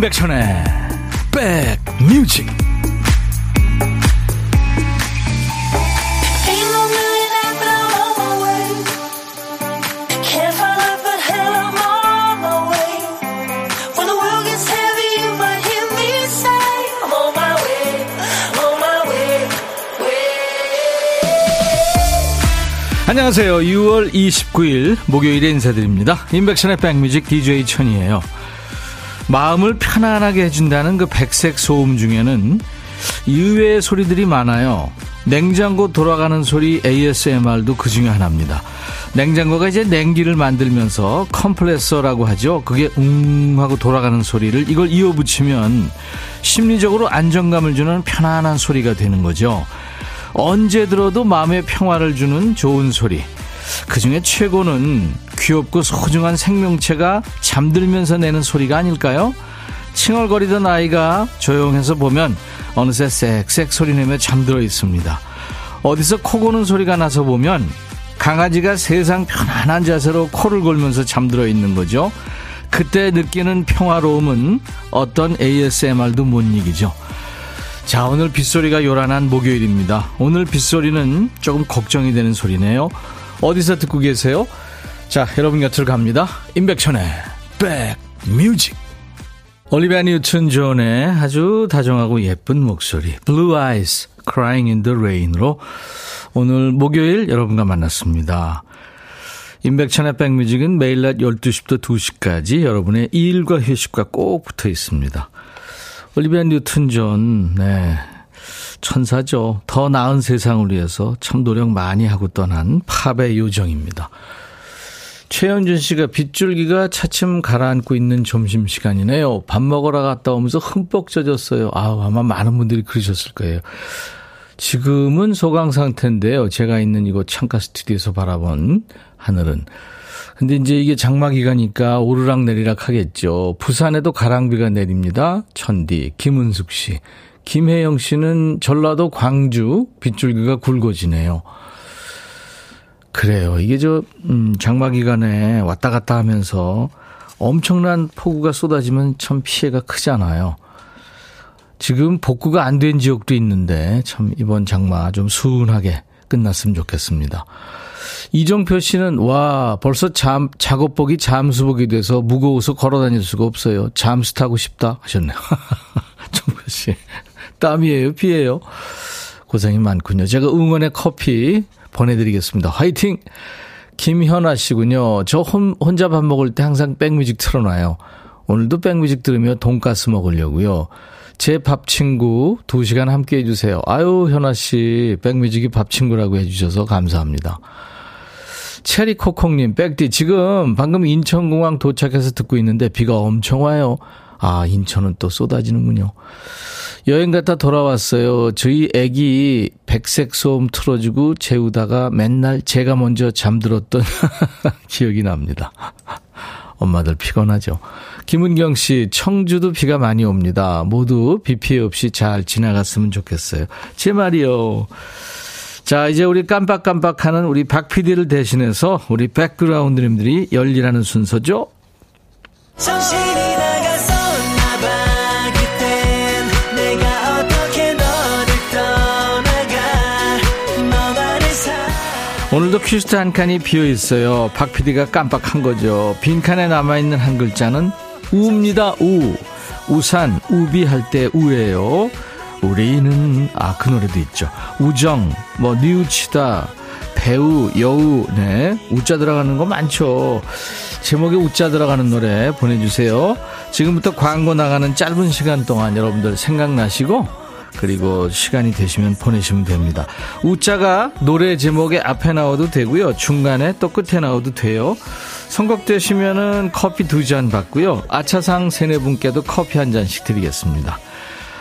임백천의 백뮤직 안녕하세요. 6월 29일 목요일에 인사드립니다. 임백천의 백뮤직 DJ 천이에요. 마음을 편안하게 해준다는 그 백색 소음 중에는 의외의 소리들이 많아요. 냉장고 돌아가는 소리 ASMR도 그 중에 하나입니다. 냉장고가 이제 냉기를 만들면서 컴프레서라고 하죠. 그게 웅 하고 돌아가는 소리를 이걸 이어붙이면 심리적으로 안정감을 주는 편안한 소리가 되는 거죠. 언제 들어도 마음의 평화를 주는 좋은 소리. 그 중에 최고는 귀엽고 소중한 생명체가 잠들면서 내는 소리가 아닐까요? 칭얼거리던 아이가 조용해서 보면 어느새 쌕쌕 소리내며 잠들어 있습니다. 어디서 코 고는 소리가 나서 보면 강아지가 세상 편안한 자세로 코를 골면서 잠들어 있는 거죠. 그때 느끼는 평화로움은 어떤 ASMR도 못 이기죠. 자, 오늘 빗소리가 요란한 목요일입니다. 오늘 빗소리는 조금 걱정이 되는 소리네요. 어디서 듣고 계세요? 자, 여러분 곁으로 갑니다. 임백천의 백뮤직. 올리비아 뉴튼 존의 아주 다정하고 예쁜 목소리 Blue Eyes Crying in the Rain으로 오늘 목요일 여러분과 만났습니다. 임백천의 백뮤직은 매일 낮 12시부터 2시까지 여러분의 일과 휴식과 꼭 붙어 있습니다. 올리비아 뉴튼 존, 네. 천사죠. 더 나은 세상을 위해서 참 노력 많이 하고 떠난 팝의 요정입니다. 최현준 씨가 빗줄기가 차츰 가라앉고 있는 점심시간이네요. 밥 먹으러 갔다 오면서 흠뻑 젖었어요. 아우, 아마 많은 분들이 그러셨을 거예요. 지금은 소강 상태인데요. 제가 있는 이곳 창가 스튜디오에서 바라본 하늘은. 근데 이제 이게 장마 기가니까 오르락 내리락 하겠죠. 부산에도 가랑비가 내립니다. 천디, 김은숙 씨. 김혜영 씨는 전라도 광주 빗줄기가 굵어지네요. 그래요. 이게 저, 음, 장마 기간에 왔다 갔다 하면서 엄청난 폭우가 쏟아지면 참 피해가 크잖아요. 지금 복구가 안 된 지역도 있는데 참 이번 장마 좀 수운하게 끝났으면 좋겠습니다. 이정표 씨는 와 벌써 잠 작업복이 잠수복이 돼서 무거워서 걸어 다닐 수가 없어요. 잠수 타고 싶다 하셨네요. 정표 씨 땀이에요, 피해요. 고생이 많군요. 제가 응원의 커피 보내드리겠습니다. 화이팅! 김현아 씨군요. 저 혼, 혼자 밥 먹을 때 항상 백뮤직 틀어놔요. 오늘도 백뮤직 들으며 돈가스 먹으려고요. 제 밥 친구 2시간 함께 해주세요. 아유, 현아 씨, 백뮤직이 밥 친구라고 해주셔서 감사합니다. 체리코콩님, 백디, 지금 방금 인천공항 도착해서 듣고 있는데 비가 엄청 와요. 아, 인천은 또 쏟아지는군요. 여행 갔다 돌아왔어요. 저희 애기 백색 소음 틀어주고 재우다가 맨날 제가 먼저 잠들었던 기억이 납니다. 엄마들 피곤하죠. 김은경 씨, 청주도 비가 많이 옵니다. 모두 비 피해 없이 잘 지나갔으면 좋겠어요. 제 말이요. 자, 이제 우리 깜빡깜빡하는 우리 박 PD를 대신해서 우리 백그라운드님들이 열리라는 순서죠. 정신이 오늘도 퀴즈 한 칸이 비어 있어요. 박 PD가 깜빡한 거죠. 빈칸에 남아있는 한 글자는 우입니다. 우. 우산, 우비 할 때 우예요. 우리는, 아, 그 노래도 있죠. 우정, 뭐, 뉘우치다, 배우, 여우, 네. 우자 들어가는 거 많죠. 제목에 우자 들어가는 노래 보내주세요. 지금부터 광고 나가는 짧은 시간 동안 여러분들 생각나시고, 그리고 시간이 되시면 보내시면 됩니다. 우자가 노래 제목에 앞에 나와도 되고요. 중간에 또 끝에 나와도 돼요. 선곡되시면은 커피 두 잔 받고요. 아차상 세네 분께도 커피 한 잔씩 드리겠습니다.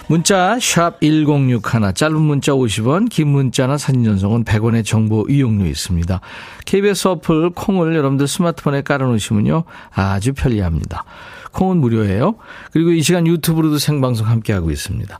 문자 1061, 짧은 문자 50원, 긴 문자나 사진 전송은 100원의 정보 이용료 있습니다. KBS 어플 콩을 여러분들 스마트폰에 깔아놓으시면요. 아주 편리합니다. 콩은 무료예요. 그리고 이 시간 유튜브로도 생방송 함께하고 있습니다.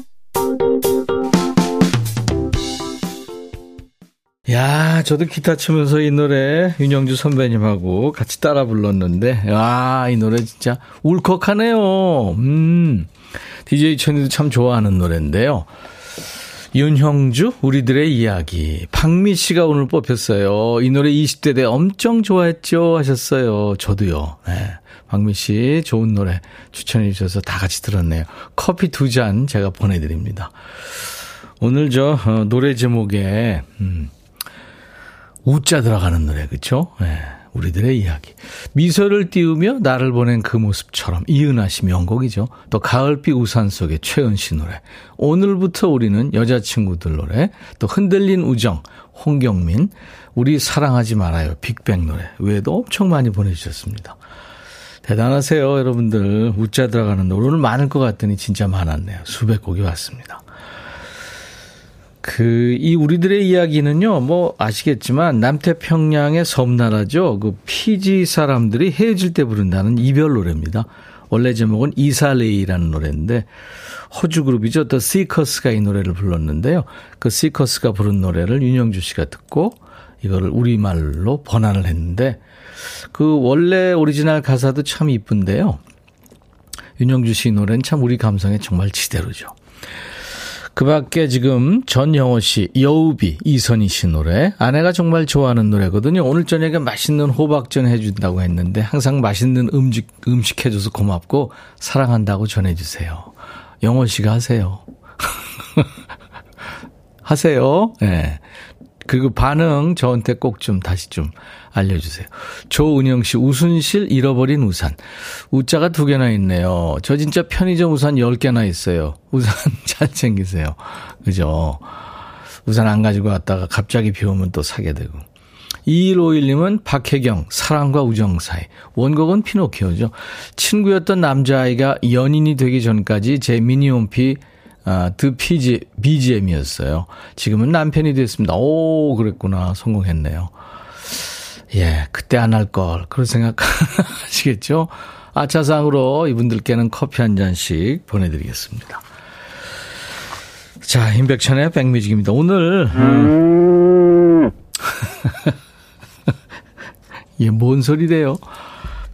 야, 저도 기타 치면서 이 노래 윤영주 선배님하고 같이 따라 불렀는데, 와, 이 노래 진짜 울컥하네요. 음, DJ 천이도 참 좋아하는 노래인데요. 윤형주, 우리들의 이야기. 박미 씨가 오늘 뽑혔어요. 이 노래 20대 때 엄청 좋아했죠? 하셨어요. 저도요. 네. 박미 씨, 좋은 노래 추천해 주셔서 다 같이 들었네요. 커피 두 잔 제가 보내드립니다. 오늘 저, 어, 노래 제목에, 음, 우자 들어가는 노래, 그쵸? 네. 우리들의 이야기. 미소를 띄우며 나를 보낸 그 모습처럼 이은하 씨 명곡이죠. 또 가을비 우산 속의 최은 씨 노래. 오늘부터 우리는 여자친구들 노래. 또 흔들린 우정 홍경민. 우리 사랑하지 말아요. 빅뱅 노래. 외에도 엄청 많이 보내주셨습니다. 대단하세요, 여러분들. 웃자 들어가는 노래. 오늘 많을 것 같더니 진짜 많았네요. 수백 곡이 왔습니다. 그, 이 우리들의 이야기는요, 뭐, 아시겠지만, 남태평양의 섬나라죠. 그, 피지 사람들이 헤어질 때 부른다는 이별 노래입니다. 원래 제목은 이사레이라는 노래인데, 호주 그룹이죠. 더 시커스가 이 노래를 불렀는데요. 그 시커스가 부른 노래를 윤형주 씨가 듣고, 이거를 우리말로 번안을 했는데, 그, 원래 오리지널 가사도 참 이쁜데요. 윤형주 씨 노래는 참 우리 감성에 정말 지대로죠. 그 밖에 지금 전영호 씨, 여우비, 이선희 씨 노래. 아내가 정말 좋아하는 노래거든요. 오늘 저녁에 맛있는 호박전 해준다고 했는데 항상 맛있는 음식, 음식 해줘서 고맙고 사랑한다고 전해주세요. 영호 씨가 하세요. 하세요. 예. 네. 그리고 반응 저한테 꼭 좀 다시 좀 알려주세요. 조은영 씨, 우순실 잃어버린 우산. 우자가 두 개나 있네요. 저 진짜 편의점 우산 10개나 있어요. 우산 잘 챙기세요. 그죠? 우산 안 가지고 왔다가 갑자기 비 오면 또 사게 되고. 2151님은 박혜경, 사랑과 우정 사이. 원곡은 피노키오죠. 친구였던 남자아이가 연인이 되기 전까지 제 미니홈피 아, 드 피지, BGM이었어요. 지금은 남편이 됐습니다. 오, 그랬구나. 성공했네요. 예, 그때 안 할 걸. 그런 생각 하시겠죠? 아차상으로 이분들께는 커피 한 잔씩 보내드리겠습니다. 자, 임백천의 백뮤직입니다. 오늘, 음. 이게 뭔 소리래요?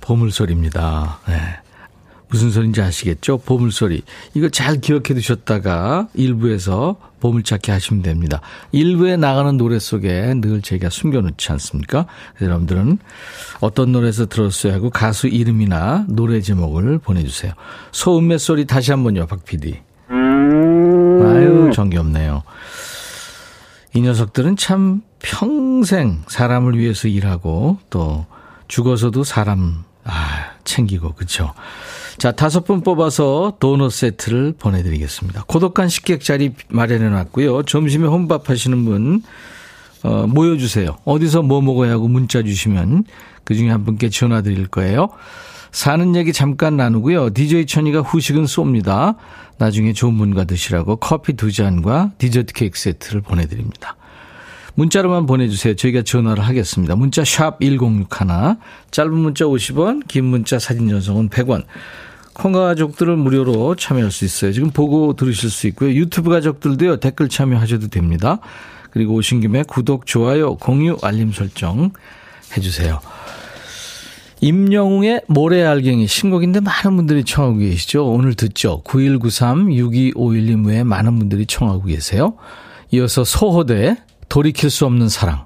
보물소리입니다. 네. 무슨 소리인지 아시겠죠? 보물소리. 이거 잘 기억해 두셨다가 일부에서 보물찾기 하시면 됩니다. 일부에 나가는 노래 속에 늘 제가 숨겨놓지 않습니까? 여러분들은 어떤 노래에서 들었어야 하고 가수 이름이나 노래 제목을 보내주세요. 소음매 소리 다시 한번요, 박 PD. 아유, 정겹네요. 이 녀석들은 참 평생 사람을 위해서 일하고 또 죽어서도 사람 아, 챙기고 그렇죠. 자, 다섯 분 뽑아서 도넛 세트를 보내드리겠습니다. 고독한 식객 자리 마련해 놨고요. 점심에 혼밥 하시는 분, 어, 모여주세요. 어디서 뭐 먹어야 하고 문자 주시면 그 중에 한 분께 전화 드릴 거예요. 사는 얘기 잠깐 나누고요. DJ 천이가 후식은 쏩니다. 나중에 좋은 분과 드시라고 커피 두 잔과 디저트 케이크 세트를 보내드립니다. 문자로만 보내주세요. 저희가 전화를 하겠습니다. 문자 샵 1061, 짧은 문자 50원, 긴 문자 사진 전송은 100원. 콩가 가족들을 무료로 참여할 수 있어요. 지금 보고 들으실 수 있고요. 유튜브 가족들도요. 댓글 참여하셔도 됩니다. 그리고 오신 김에 구독, 좋아요, 공유, 알림 설정 해주세요. 임영웅의 모래알갱이 신곡인데 많은 분들이 청하고 계시죠. 오늘 듣죠. 9193-6251님 외에 많은 분들이 청하고 계세요. 이어서 소호대 돌이킬 수 없는 사랑.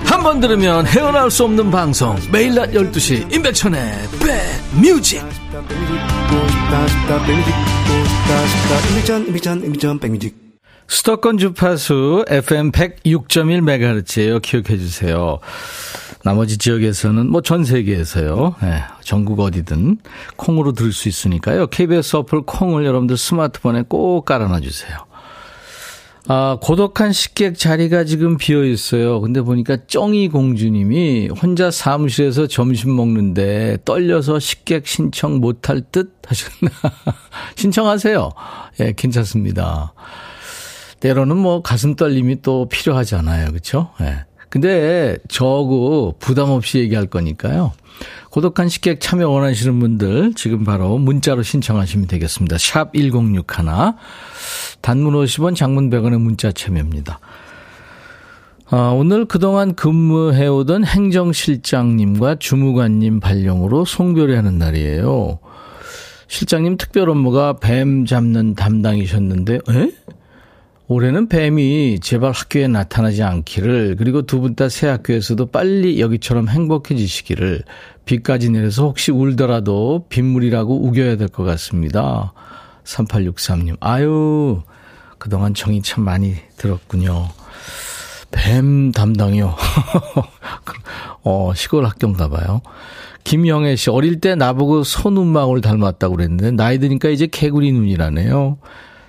한 번 들으면 헤어나올 수 없는 방송 매일 낮 12시 임백천의 백뮤직 수도권 주파수 FM 106.1MHz예요. 기억해 주세요. 나머지 지역에서는 뭐 전 세계에서요. 네, 전국 어디든 콩으로 들을 수 있으니까요. KBS 어플 콩을 여러분들 스마트폰에 꼭 깔아놔 주세요. 아, 고독한 식객 자리가 지금 비어 있어요. 근데 보니까 쩡이 공주님이 혼자 사무실에서 점심 먹는데 떨려서 식객 신청 못할 듯 하셨나. 신청하세요. 예, 네, 괜찮습니다. 때로는 뭐 가슴 떨림이 또 필요하잖아요. 그렇죠? 예. 근데 저거 부담 없이 얘기할 거니까요. 고독한 식객 참여 원하시는 분들 지금 바로 문자로 신청하시면 되겠습니다. 샵 1061. 단문 50원, 장문 100원의 문자 참여입니다. 아, 오늘 그동안 근무해오던 행정실장님과 주무관님 발령으로 송별회하는 날이에요. 실장님 특별 업무가 뱀 잡는 담당이셨는데, 에? 올해는 뱀이 제발 학교에 나타나지 않기를 그리고 두 분 다 새 학교에서도 빨리 여기처럼 행복해지시기를 비까지 내려서 혹시 울더라도 빗물이라고 우겨야 될 것 같습니다. 3863님 아유 그동안 정이 참 많이 들었군요. 뱀 담당이요. 어, 시골 학교인가 봐요. 김영애 씨, 어릴 때 나보고 손눈망울 닮았다고 그랬는데, 나이 드니까 이제 개구리 눈이라네요.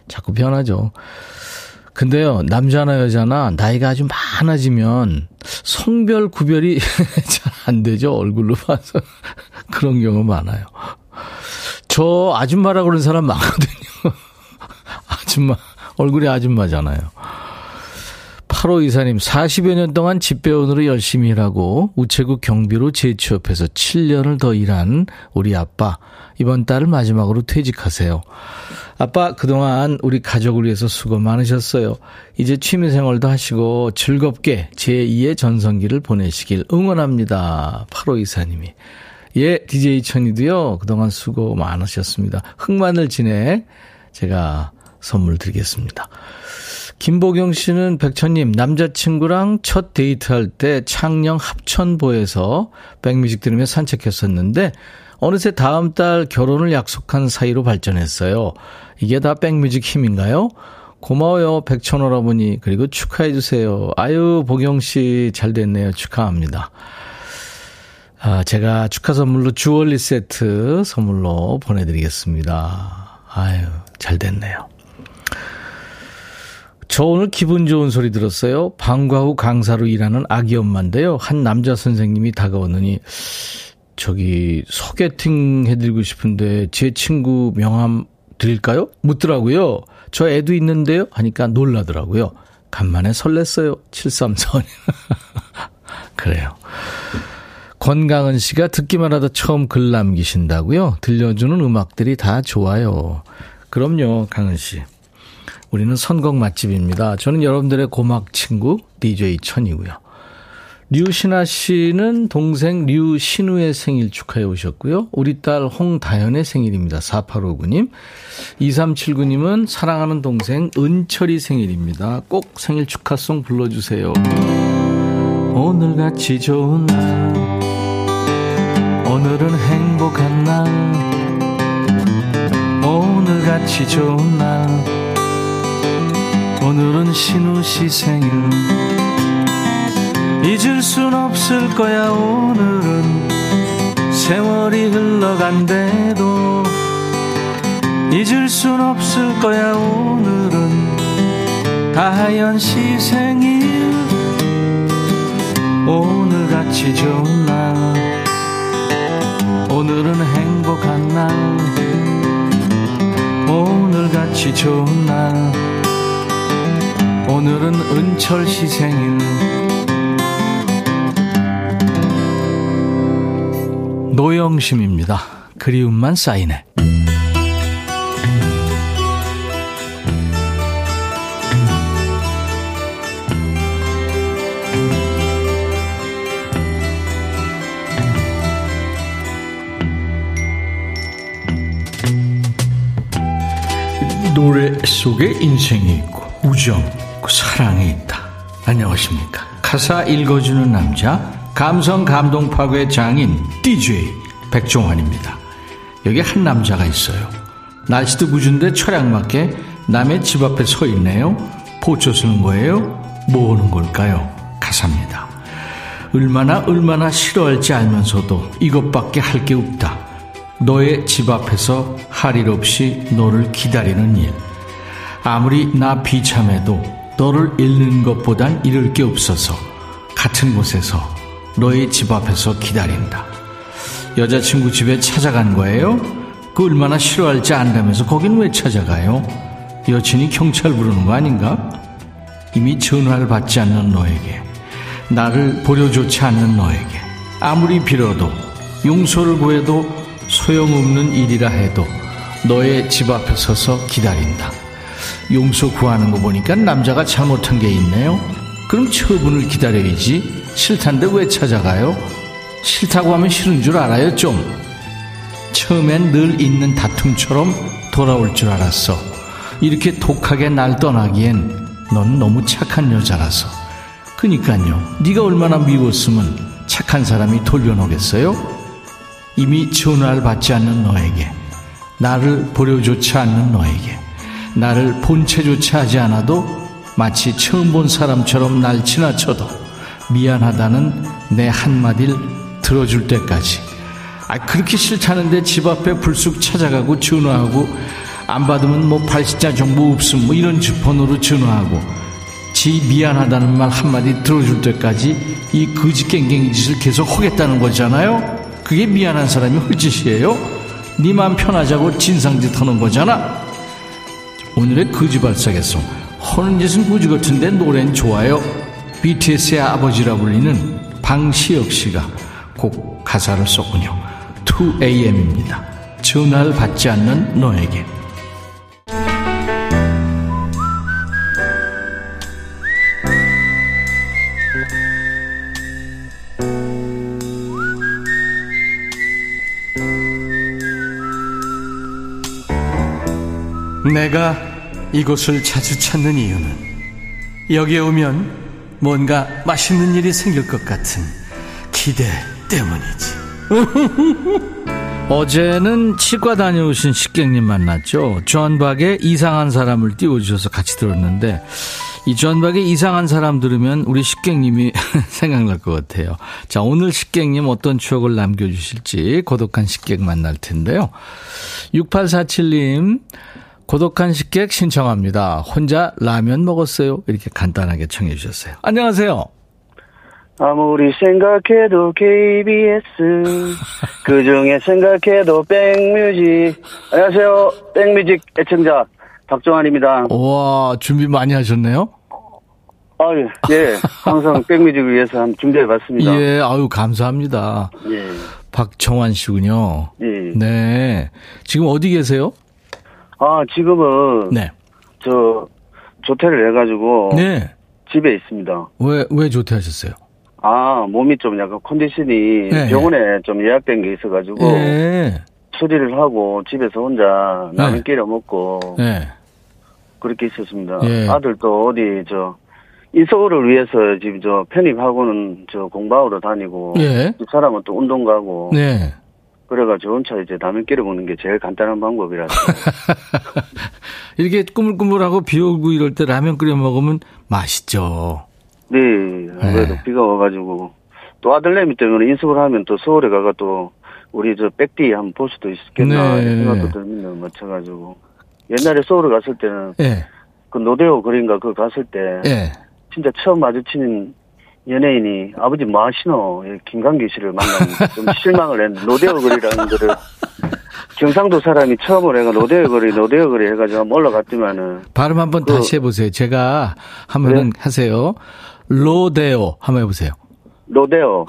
자꾸 변하죠. 근데요, 남자나 여자나 나이가 아주 많아지면 성별 구별이 잘 안 되죠. 얼굴로 봐서. 그런 경우 많아요. 저 아줌마라 그러는 사람 많거든요. 아줌마, 얼굴이 아줌마잖아요. 8호 이사님, 40여 년 동안 집배원으로 열심히 일하고 우체국 경비로 재취업해서 7년을 더 일한 우리 아빠. 이번 달을 마지막으로 퇴직하세요. 아빠, 그동안 우리 가족을 위해서 수고 많으셨어요. 이제 취미생활도 하시고 즐겁게 제2의 전성기를 보내시길 응원합니다. 8호 이사님이. 예, DJ 천이도요, 그동안 수고 많으셨습니다. 흑마늘 진액 제가 선물 드리겠습니다. 김보경 씨는 백천님, 남자친구랑 첫 데이트할 때 창녕 합천보에서 백뮤직 들으며 산책했었는데, 어느새 다음 달 결혼을 약속한 사이로 발전했어요. 이게 다 백뮤직 힘인가요? 고마워요, 백천오라버니. 그리고 축하해주세요. 아유, 보경씨 잘 됐네요. 축하합니다. 아, 제가 축하 선물로 주얼리 세트 선물로 보내드리겠습니다. 아유, 잘 됐네요. 저 오늘 기분 좋은 소리 들었어요. 방과 후 강사로 일하는 아기 엄마인데요. 한 남자 선생님이 다가오느니 저기 소개팅 해드리고 싶은데 제 친구 명함 드릴까요? 묻더라고요. 저 애도 있는데요? 하니까 놀라더라고요. 간만에 설렜어요. 734원. 그래요. 권강은 씨가 듣기만 하다 처음 글 남기신다고요? 들려주는 음악들이 다 좋아요. 그럼요, 강은 씨. 우리는 선곡 맛집입니다. 저는 여러분들의 고막 친구 DJ 천이고요. 류신아 씨는 동생 류신우의 생일 축하해 오셨고요. 우리 딸 홍다연의 생일입니다. 4859님. 2379님은 사랑하는 동생 은철이 생일입니다. 꼭 생일 축하송 불러주세요. 오늘같이 좋은 날 오늘은 행복한 날 오늘같이 좋은 날 오늘은 신우 씨 생일 잊을 순 없을 거야 오늘은. 세월이 흘러간대도 잊을 순 없을 거야 오늘은. 다하연 씨 생일 오늘같이 좋은 날. 오늘은 행복한 날. 오늘같이 좋은 날. 오늘은 은철 씨 생일 노영심입니다. 그리움만 쌓이네. 노래 속에 인생이 있고 우정, 사랑이 있다. 안녕하십니까? 가사 읽어주는 남자 감성 감동 파괴 장인 DJ 백종환입니다. 여기 한 남자가 있어요. 날씨도 궂은데 철양맞게 남의 집 앞에 서 있네요. 포초 쓰는 거예요? 뭐 하는 걸까요? 가사입니다. 얼마나 얼마나 싫어할지 알면서도 이것밖에 할 게 없다. 너의 집 앞에서 할 일 없이 너를 기다리는 일. 아무리 나 비참해도 너를 잃는 것보단 잃을 게 없어서 같은 곳에서 너의 집 앞에서 기다린다. 여자친구 집에 찾아간 거예요? 그 얼마나 싫어할지 안다면서 거긴 왜 찾아가요? 여친이 경찰 부르는 거 아닌가? 이미 전화를 받지 않는 너에게 나를 보려조차 않는 너에게 아무리 빌어도 용서를 구해도 소용없는 일이라 해도 너의 집 앞에 서서 기다린다. 용서 구하는 거 보니까 남자가 잘못한 게 있네요. 그럼 처분을 기다려야지. 싫단데 왜 찾아가요? 싫다고 하면 싫은 줄 알아요, 좀. 처음엔 늘 있는 다툼처럼 돌아올 줄 알았어. 이렇게 독하게 날 떠나기엔 넌 너무 착한 여자라서. 그니까요. 네가 얼마나 미웠으면 착한 사람이 돌려놓겠어요? 이미 전화를 받지 않는 너에게, 나를 보려조차 않는 너에게, 나를 본체조차 하지 않아도 마치 처음 본 사람처럼 날 지나쳐도 미안하다는 내 한마디를 들어줄 때까지. 아, 그렇게 싫다는데 집 앞에 불쑥 찾아가고 전화하고 안 받으면 뭐 발신자 정보 없음 뭐 이런 번호로 전화하고 지 미안하다는 말 한마디 들어줄 때까지 이 거지 깽갱이 짓을 계속 하겠다는 거잖아요. 그게 미안한 사람이 헐짓이에요. 니만 편하자고 진상짓 하는 거잖아. 오늘의 거지 발사겠어. 허는 짓은 거지 같은데 노래는 좋아요. BTS의 아버지라 불리는 방시혁 씨가 곡 가사를 썼군요. 2AM입니다. 전화를 받지 않는 너에게. 내가 이곳을 자주 찾는 이유는 여기에 오면 뭔가 맛있는 일이 생길 것 같은 기대 때문이지. 어제는 치과 다녀오신 식객님 만났죠. 존박의 이상한 사람을 띄워주셔서 같이 들었는데 이 존박의 이상한 사람 들으면 우리 식객님이 생각날 것 같아요. 자, 오늘 식객님 어떤 추억을 남겨주실지 고독한 식객 만날 텐데요. 6847님, 고독한 식객 신청합니다. 혼자 라면 먹었어요. 이렇게 간단하게 청해 주셨어요. 안녕하세요. 아무리 생각해도 KBS 그 중에 생각해도 백뮤직. 안녕하세요. 백뮤직 애청자 박정환입니다. 와 준비 많이 하셨네요? 아유 예. 항상 백뮤직을 위해서 준비해봤습니다. 예 아유 감사합니다. 예. 박정환 씨군요. 예. 네. 지금 어디 계세요 아 지금은 네 저 조퇴를 해가지고 네. 집에 있습니다 왜, 왜 조퇴하셨어요? 아 몸이 좀 약간 컨디션이 네. 병원에 좀 예약된 게 있어가지고 예. 처리를 하고 집에서 혼자 라면 네. 끓여 먹고 네. 그렇게 있었습니다. 예. 아들도 어디 저 인서울을 위해서 지금 저 편입하고는 저 공부하러 다니고 예. 집 사람은 또 운동 가고 네. 그래가지고 혼자 이제 라면 끓여 먹는 게 제일 간단한 방법이라서 이렇게 꾸물꾸물하고 비 오고 이럴 때 라면 끓여 먹으면 맛있죠. 네 아무래도 네. 비가 와가지고 또 아들내미 때문에 인서울 하면 또 서울에 가가 또 우리 저 백디 한번 볼 수도 있겠나 네. 생각도 들면서 맞춰가지고 옛날에 서울에 갔을 때는 예. 그 노데오 거린가 그 갔을 때 예. 진짜 처음 마주치는 연예인이 아버지 뭐 하시노? 예, 김광규 씨를 만나면 좀 실망을 했는데 노데오 거리라는 거를 경상도 사람이 처음으로 해가 노데오 거리 노데오 거리 해가지고 한번 올라갔지만은 발음 한번 그- 다시 해보세요. 제가 하면은 네. 하세요. 로데오 한번 해보세요. 노데오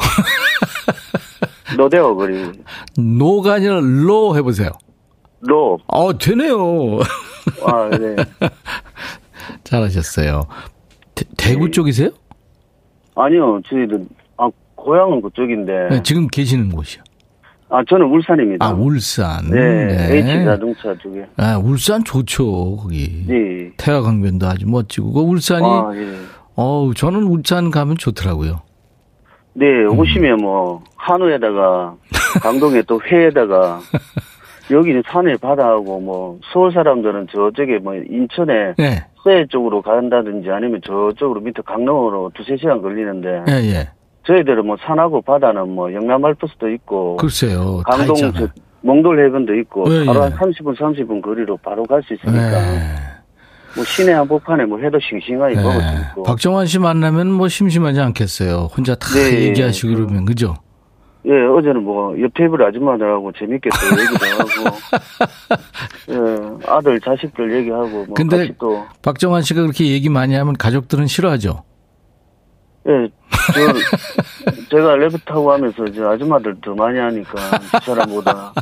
노데오 거리 노가 아니라 로 해보세요. 로 어, 되네요. 아, 네. 잘하셨어요. 대, 대구 네. 쪽이세요? 아니요, 저희는, 아, 고향은 그쪽인데, 네, 지금 계시는 곳이요. 아, 저는 울산입니다. 아, 울산. 네, H 자동차 쪽에. 아, 울산 좋죠, 거기. 네. 태화강변도 아주 멋지고. 그 울산이, 아, 예. 어우, 저는 울산 가면 좋더라고요. 네, 오시면 뭐, 한우에다가, 강동에 또 회에다가, 여기는 산에 바다하고 뭐, 서울 사람들은 저쪽에 뭐, 인천에 네. 새 쪽으로 간다든지 아니면 저쪽으로 밑에 강릉으로 두세 시간 걸리는데, 예, 예. 저희들은 뭐, 산하고 바다는 뭐, 영남 알프스도 있고, 글쎄요. 다 강동, 저. 몽돌 해변도 있고, 예, 바로 예. 한 30분, 30분 거리로 바로 갈 수 있으니까, 네. 뭐, 시내 한복판에 뭐, 회도 싱싱하게 먹을 수 네. 있고, 박정환 씨 만나면 뭐 심심하지 않겠어요. 혼자 다 네. 얘기하시고 그러면, 그죠? 예, 어제는 뭐, 옆 테이블 아줌마들하고 재밌게 또 얘기도 하고, 예, 아들, 자식들 얘기하고, 뭐, 근데- 같이 또, 박정환 씨가 그렇게 얘기 많이 하면 가족들은 싫어하죠? 예, 저, 제가 랩 타고 하면서 이제 아줌마들 더 많이 하니까, 그 사람보다.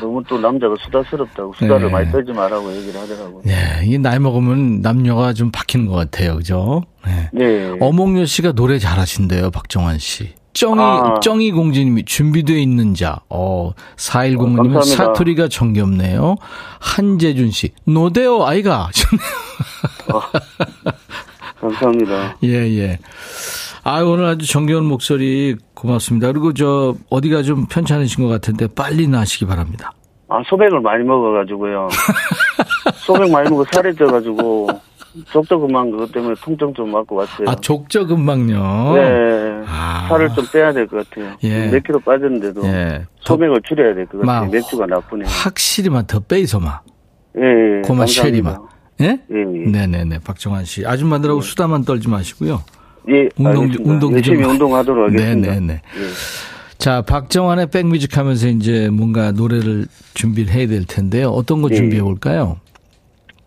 너무 또 남자가 수다스럽다고, 수다를 네. 많이 떨지 말라고 얘기를 하더라고요. 예, 이 나이 먹으면 남녀가 좀 바뀌는 것 같아요. 그죠? 네. 네. 어몽여 씨가 노래 잘하신대요, 박정환 씨. 쩡이, 아. 쩡이 공주님이 준비되어 있는 자. 어, 4109님은 감사합니다. 사투리가 정겹네요. 한재준 씨. 노데오 아이가. 감사합니다. 예, 예. 아, 오늘 아주 정겨운 목소리 고맙습니다. 그리고 저, 어디가 좀 편찮으신 것 같은데 빨리 나시기 바랍니다. 아, 소백을 많이 먹어가지고요. 소백 많이 먹어 살이 쪄가지고, 족저근만 그것 때문에 통증 좀 맞고 왔어요. 아, 족저근막요? 네. 아. 살을 좀 빼야 될 것 같아요. 예. 몇 킬로 빠졌는데도 예. 더, 소맥을 줄여야 될 것 같아요. 마, 맥주가 나쁘네요. 확실히만 더 빼이소마. 예, 예. 고마. 쉐리마. 예? 예, 예. 네네네. 박정환 씨. 아줌마들하고 수다만 떨지 마시고요. 예, 운동, 알겠습니다. 운동 열심히 좀- 운동하도록 하겠습니다. 네네네. 예. 자, 박정환의 백뮤직 하면서 이제 뭔가 노래를 준비를 해야 될 텐데요. 어떤 거 예. 준비해 볼까요?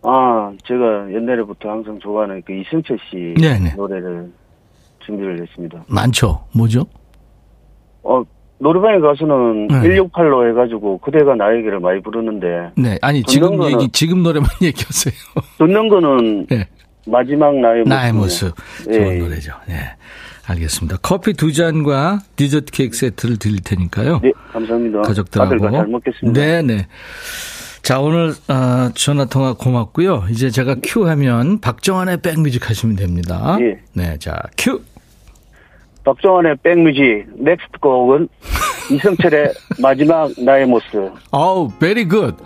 아, 제가 옛날에부터 항상 좋아하는 그 이승철 씨 네네. 노래를 준비를 했습니다. 많죠. 뭐죠? 어, 노래방에 가서는 네. 168로 해가지고 그대가 나에게를 많이 부르는데 네. 아니, 지금 거는- 얘기, 지금 노래만 얘기하세요. 듣는 거는 네. 마지막 나의 모습. 나의 모습. 좋은 예. 노래죠. 네. 알겠습니다. 커피 두 잔과 디저트 케이크 세트를 드릴 테니까요. 네, 감사합니다. 가족들하고. 잘 먹겠습니다. 네 네. 자, 오늘, 어, 전화 통화 고맙고요. 이제 제가 큐 하면 박정환의 백뮤직 하시면 됩니다. 예. 네, 자, 큐! 박정환의 백뮤직 next 곡은 이승철의 마지막 나의 모습. 어우, very good.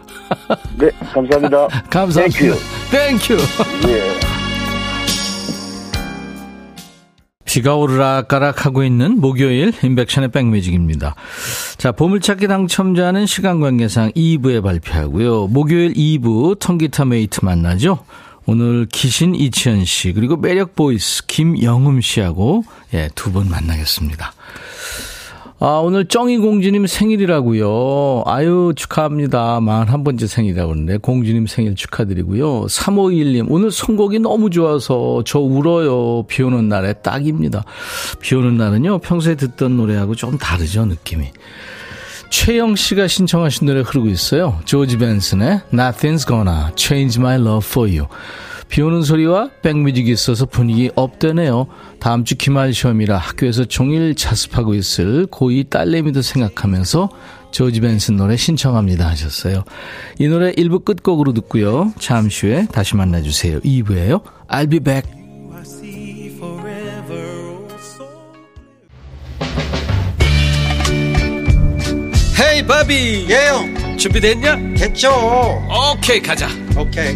네, 감사합니다. 감사합니다. Thank you. Thank you. 예. 비가 오르락가락 하고 있는 목요일 임백천의 백뮤직입니다. 자, 보물찾기 당첨자는 시간 관계상 2부에 발표하고요. 목요일 2부 통기타 mate 만나죠. 오늘 기신 이치현 씨 그리고 매력 voice 김영흠 씨하고 예, 두 분 만나겠습니다. 아, 오늘 쩡이 공주님 생일이라고요. 아유, 축하합니다. 41번째 생일이라고 그러는데, 공주님 생일 축하드리고요. 3521님, 오늘 선곡이 너무 좋아서 저 울어요. 비 오는 날에 딱입니다. 비 오는 날은요, 평소에 듣던 노래하고 좀 다르죠, 느낌이. 최영 씨가 신청하신 노래 흐르고 있어요. 조지 벤슨의 Nothing's Gonna Change My Love For You. 비 오는 소리와 백뮤직이 있어서 분위기 업되네요. 다음 주 기말 시험이라 학교에서 종일 자습하고 있을 고2 딸내미도 생각하면서 조지 벤슨 노래 신청합니다 하셨어요. 이 노래 1부 끝곡으로 듣고요. 잠시 후에 다시 만나주세요. 2부에요. I'll be back. 헤이 바비 예영 준비됐냐? 됐죠 오케이 가자 오케이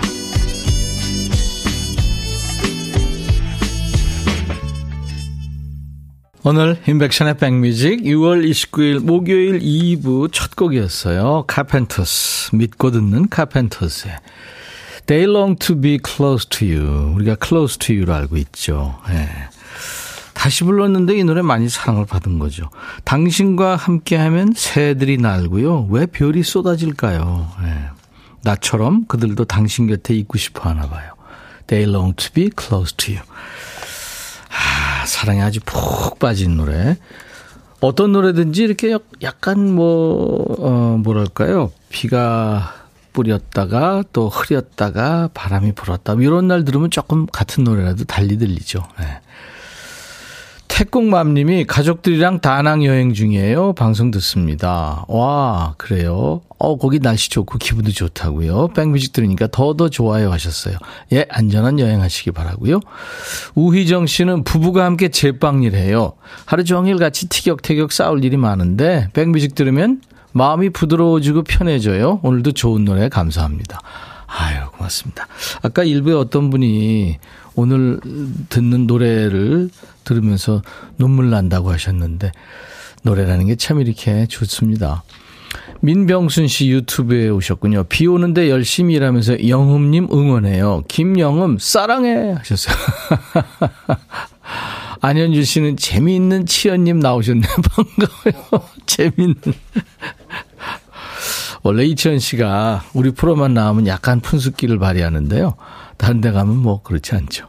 오늘 인백션의 백뮤직 6월 29일 목요일 2부 첫 곡이었어요. 카펜터스 믿고 듣는 카펜터스의 They long to be close to you. 우리가 close to you로 알고 있죠. 예. 다시 불렀는데 이 노래 많이 사랑을 받은 거죠. 당신과 함께하면 새들이 날고요. 왜 별이 쏟아질까요? 네. 나처럼 그들도 당신 곁에 있고 싶어 하나 봐요. They long to be close to you. 아, 사랑에 아주 푹 빠진 노래. 어떤 노래든지 이렇게 약간 뭐, 어, 뭐랄까요. 비가 뿌렸다가 또 흐렸다가 바람이 불었다. 뭐 이런 날 들으면 조금 같은 노래라도 달리 들리죠. 네. 태국맘님이 가족들이랑 다낭 여행 중이에요. 방송 듣습니다. 와, 그래요. 어, 거기 날씨 좋고 기분도 좋다고요. 백뮤직 들으니까 더더 좋아요 하셨어요. 예, 안전한 여행 하시기 바라고요. 우희정 씨는 부부가 함께 제빵일 해요. 하루 종일 같이 티격태격 싸울 일이 많은데 백뮤직 들으면 마음이 부드러워지고 편해져요. 오늘도 좋은 노래 감사합니다. 아유, 고맙습니다. 아까 일부에 어떤 분이 오늘 듣는 노래를 들으면서 눈물 난다고 하셨는데 노래라는 게 참 이렇게 좋습니다. 민병순 씨 유튜브에 오셨군요. 비 오는데 열심히 일하면서 영음님 응원해요. 김영음 사랑해 하셨어요. 안현주 씨는 재미있는 치연님 나오셨네. 반가워요. 재미있는. 원래 이치현 씨가 우리 프로만 나오면 약간 푼숙기를 발휘하는데요. 다른 데 가면 뭐 그렇지 않죠.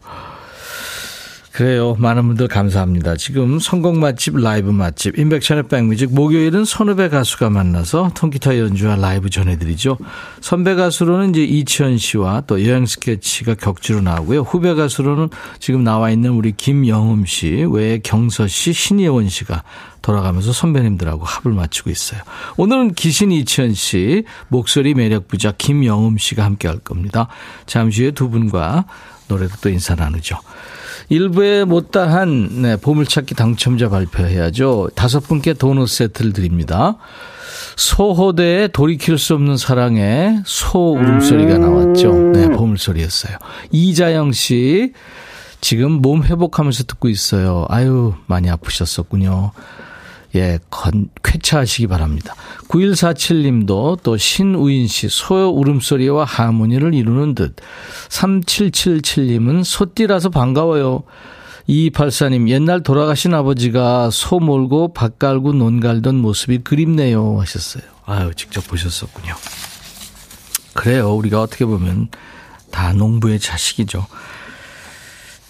그래요. 많은 분들 감사합니다. 지금 성공 맛집, 라이브 맛집, 인백션의 백뮤직. 목요일은 선후배 가수가 만나서 통기타 연주와 라이브 전해드리죠. 선배 가수로는 이제 이치현 씨와 또 여행 스케치가 격주로 나오고요. 후배 가수로는 지금 나와 있는 우리 김영음 씨, 외에 경서 씨, 신예원 씨가 돌아가면서 선배님들하고 합을 맞추고 있어요. 오늘은 기신 이치현 씨, 목소리 매력 부자 김영음 씨가 함께 할 겁니다. 잠시 후에 두 분과 노래도 또 인사 나누죠. 일부에 못다한 네, 보물찾기 당첨자 발표해야죠. 다섯 분께 도넛 세트를 드립니다. 소호대에 돌이킬 수 없는 사랑에 소 울음소리가 나왔죠. 네, 보물소리였어요. 이자영 씨, 지금 몸 회복하면서 듣고 있어요. 아유, 많이 아프셨었군요. 예, 건, 쾌차하시기 바랍니다. 9147님도 또 신우인 씨, 소 울음소리와 하모니를 이루는 듯. 3777님은 소띠라서 반가워요. 2284님, 옛날 돌아가신 아버지가 소 몰고 밭 갈고 논 갈던 모습이 그립네요. 하셨어요. 아유, 직접 보셨었군요. 그래요. 우리가 어떻게 보면 다 농부의 자식이죠.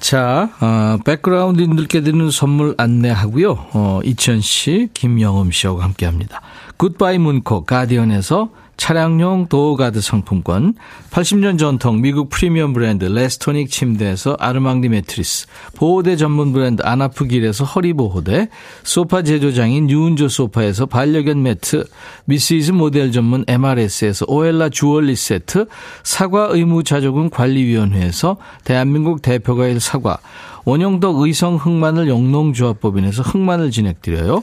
자, 어, 백그라운드인들께 드리는 선물 안내하고요. 어, 이치현 씨, 김영흠 씨하고 함께 합니다. 굿바이 문코 가디언에서 차량용 door guard 상품권, 80년 전통 미국 프리미엄 브랜드 레스토닉 침대에서 아르망디 매트리스, 보호대 전문 브랜드 아나프길에서 허리보호대, 소파 제조장인 유운조 소파에서 반려견 매트, 미시즈 모델 전문 MRS에서 오엘라 주얼리 세트, 사과 의무 자조금 관리위원회에서 대한민국 대표과일 사과, 원형덕 의성 흑마늘 영농조합법인에서 흑마늘 진행드려요.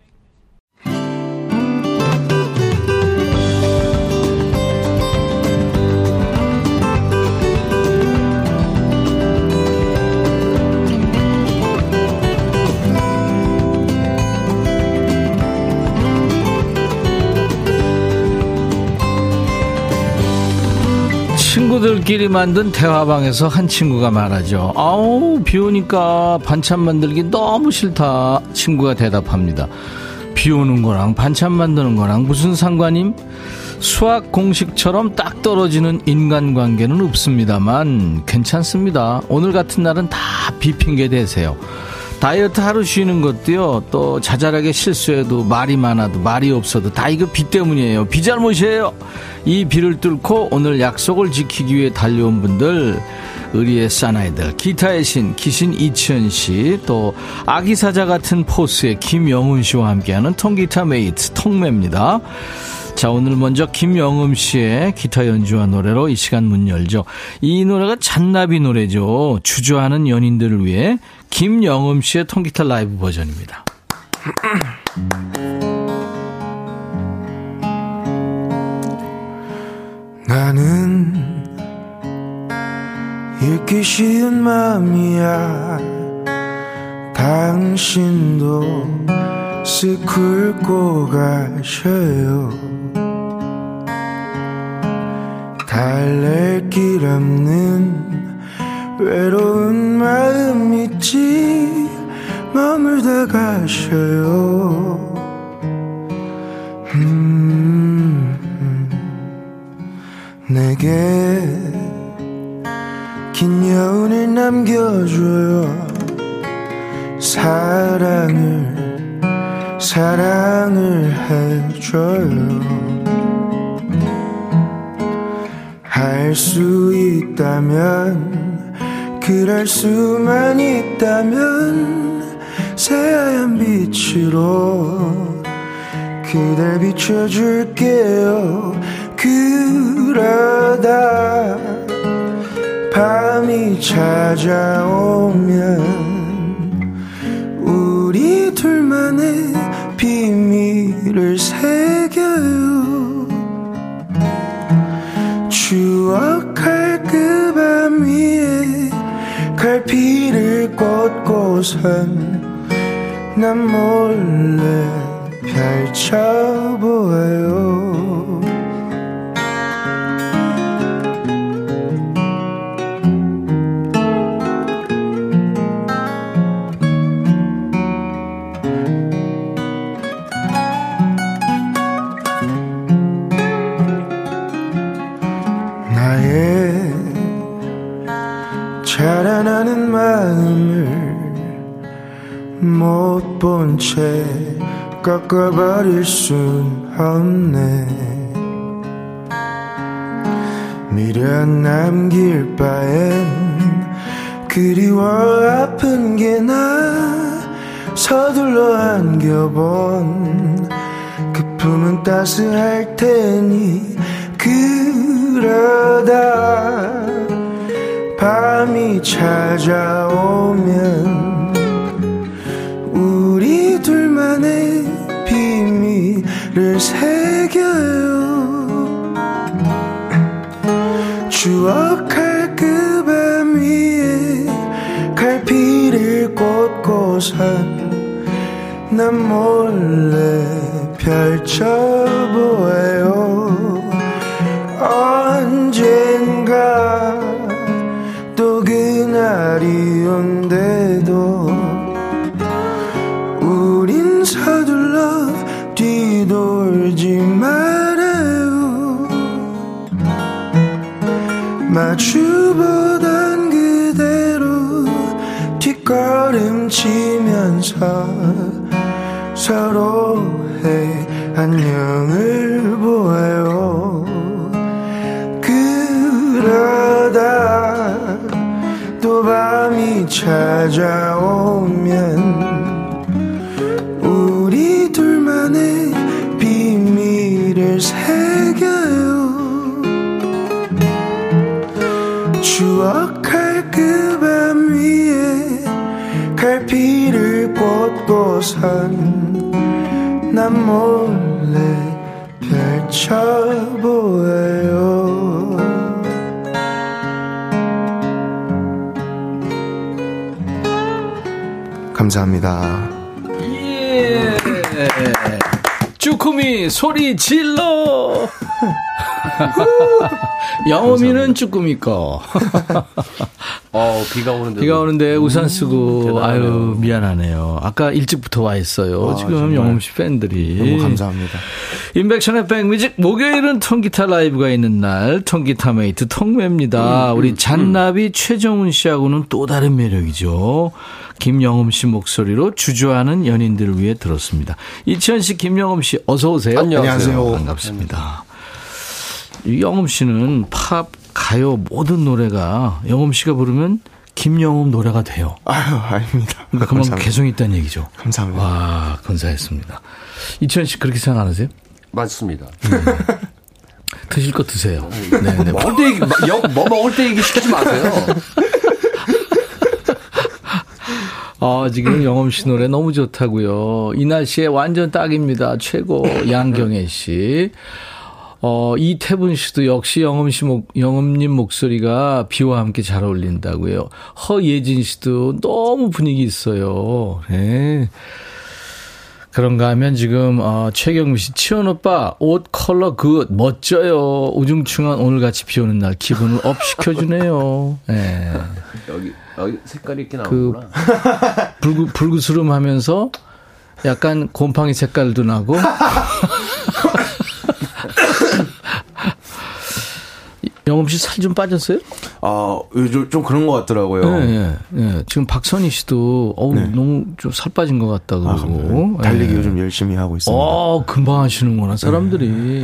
친구들끼리 만든 대화방에서 한 친구가 말하죠. 아우, 비 오니까 반찬 만들기 너무 싫다. 친구가 대답합니다. 비 오는 거랑 반찬 만드는 거랑 무슨 상관임? 수학 공식처럼 딱 떨어지는 인간관계는 없습니다만 괜찮습니다. 오늘 같은 날은 다 비핑계 대세요. 다이어트 하루 쉬는 것도요, 또 자잘하게 실수해도 말이 많아도 말이 없어도 다 이거 비 때문이에요. 비 잘못이에요. 이 비를 뚫고 오늘 약속을 지키기 위해 달려온 분들, 의리의 사나이들, 기타의 신, 기신 이치현 씨, 또 아기 사자 같은 force의 김영흠 씨와 함께하는 통기타 mate, 통매입니다. 자, 오늘 먼저 김영흠 씨의 기타 연주와 노래로 이 시간 문 열죠. 이 노래가 잔나비 노래죠. 주저하는 연인들을 위해 김영흠 씨의 통기타 라이브 버전입니다. 나는 읽기 쉬운 마음이야 당신도 쓱 긁고 가셔요 달랠 길 없는 외로운 마음 있지 머물다 가셔요. 음, 내게 긴 여운을 남겨줘요. 사랑을 사랑을 해줘요 할 수 있다면 그럴 수만 있다면 새하얀 빛으로 그댈 비춰줄게요. 그러다 밤이 찾아오면 우리 둘만의 비밀을 새겨요 추억할 그 밤 위에 갈피를 꽂고선 난 몰래 펼쳐보아요 못 본채 꺾어버릴 순 없네. 미련 남길 바엔 그리워 아픈 게 나. 서둘러 안겨본 그 품은 따스할 테니 그러다 밤이 찾아오면 비밀을 새겨요. 추억할 그밤 위에 갈피를 꽂고선 난 몰래 펼쳐보아요. 언젠가 또 그날이 온 걸음 치면서 서로의 안녕을 보아요. 그러다 또 밤이 찾아오면 우리 둘만의 비밀을 새겨요. 추억할 그 꽂고선 난 몰래 펼쳐보아요 감사합니다. 예. 쭈꾸미 소리 질러. 영흠이는 쭈꾸미꺼. 어, 비가 오는데. 비가 오는데 우산 쓰고, 대단하네요. 아유, 미안하네요. 아까 일찍부터 와 있어요. 아, 지금 정말. 영흠 씨 팬들이. 너무 감사합니다. 임백천의 백뮤직 목요일은 통기타 라이브가 있는 날 통기타 mate 통매입니다. 우리 잔나비 최정훈 씨하고는 또 다른 매력이죠. 김영흠 씨 목소리로 주저하는 연인들을 위해 들었습니다. 이치현 씨, 김영흠 씨 어서 오세요. 안녕하세요. 반갑습니다. 이 영음 씨는 팝, 가요 모든 노래가 영음 씨가 부르면 김영음 노래가 돼요. 아유, 아닙니다. 그러니까 그만큼. 개성이 있다는 얘기죠. 감사합니다. 와, 감사했습니다. 이치현 씨 그렇게 생각 안 하세요? 맞습니다. 드실 거 드세요. 네, 네. 먹을 때 얘기, 뭐 먹을 때 얘기 시키지 마세요. 아, 지금 영엄 씨 노래 너무 좋다고요. 이 날씨에 완전 딱입니다. 최고. 양경애 씨. 어, 이태분 씨도 역시 영흠 씨 목, 영흠님 목소리가 비와 함께 잘 어울린다고요. 허예진 씨도 너무 분위기 있어요. 네. 그런가 하면 지금 어, 최경미 씨, 치현 오빠 옷 컬러 good 멋져요. 우중충한 오늘 같이 비 오는 날 기분을 up 시켜주네요. 예. 여기, 여기 색깔이 이렇게 그 나오구나. 불구, 불구스름 하면서 약간 곰팡이 색깔도 나고. 영업 씨 살 좀 빠졌어요? 아, 요즘 좀 그런 것 같더라고요. 예, 예, 예. 지금 박선희 씨도 어우 네. 너무 좀 살 빠진 것 같다 아, 그러고. 감사합니다. 달리기 예. 요즘 열심히 하고 있습니다. 어, 금방 하시는구나 사람들이.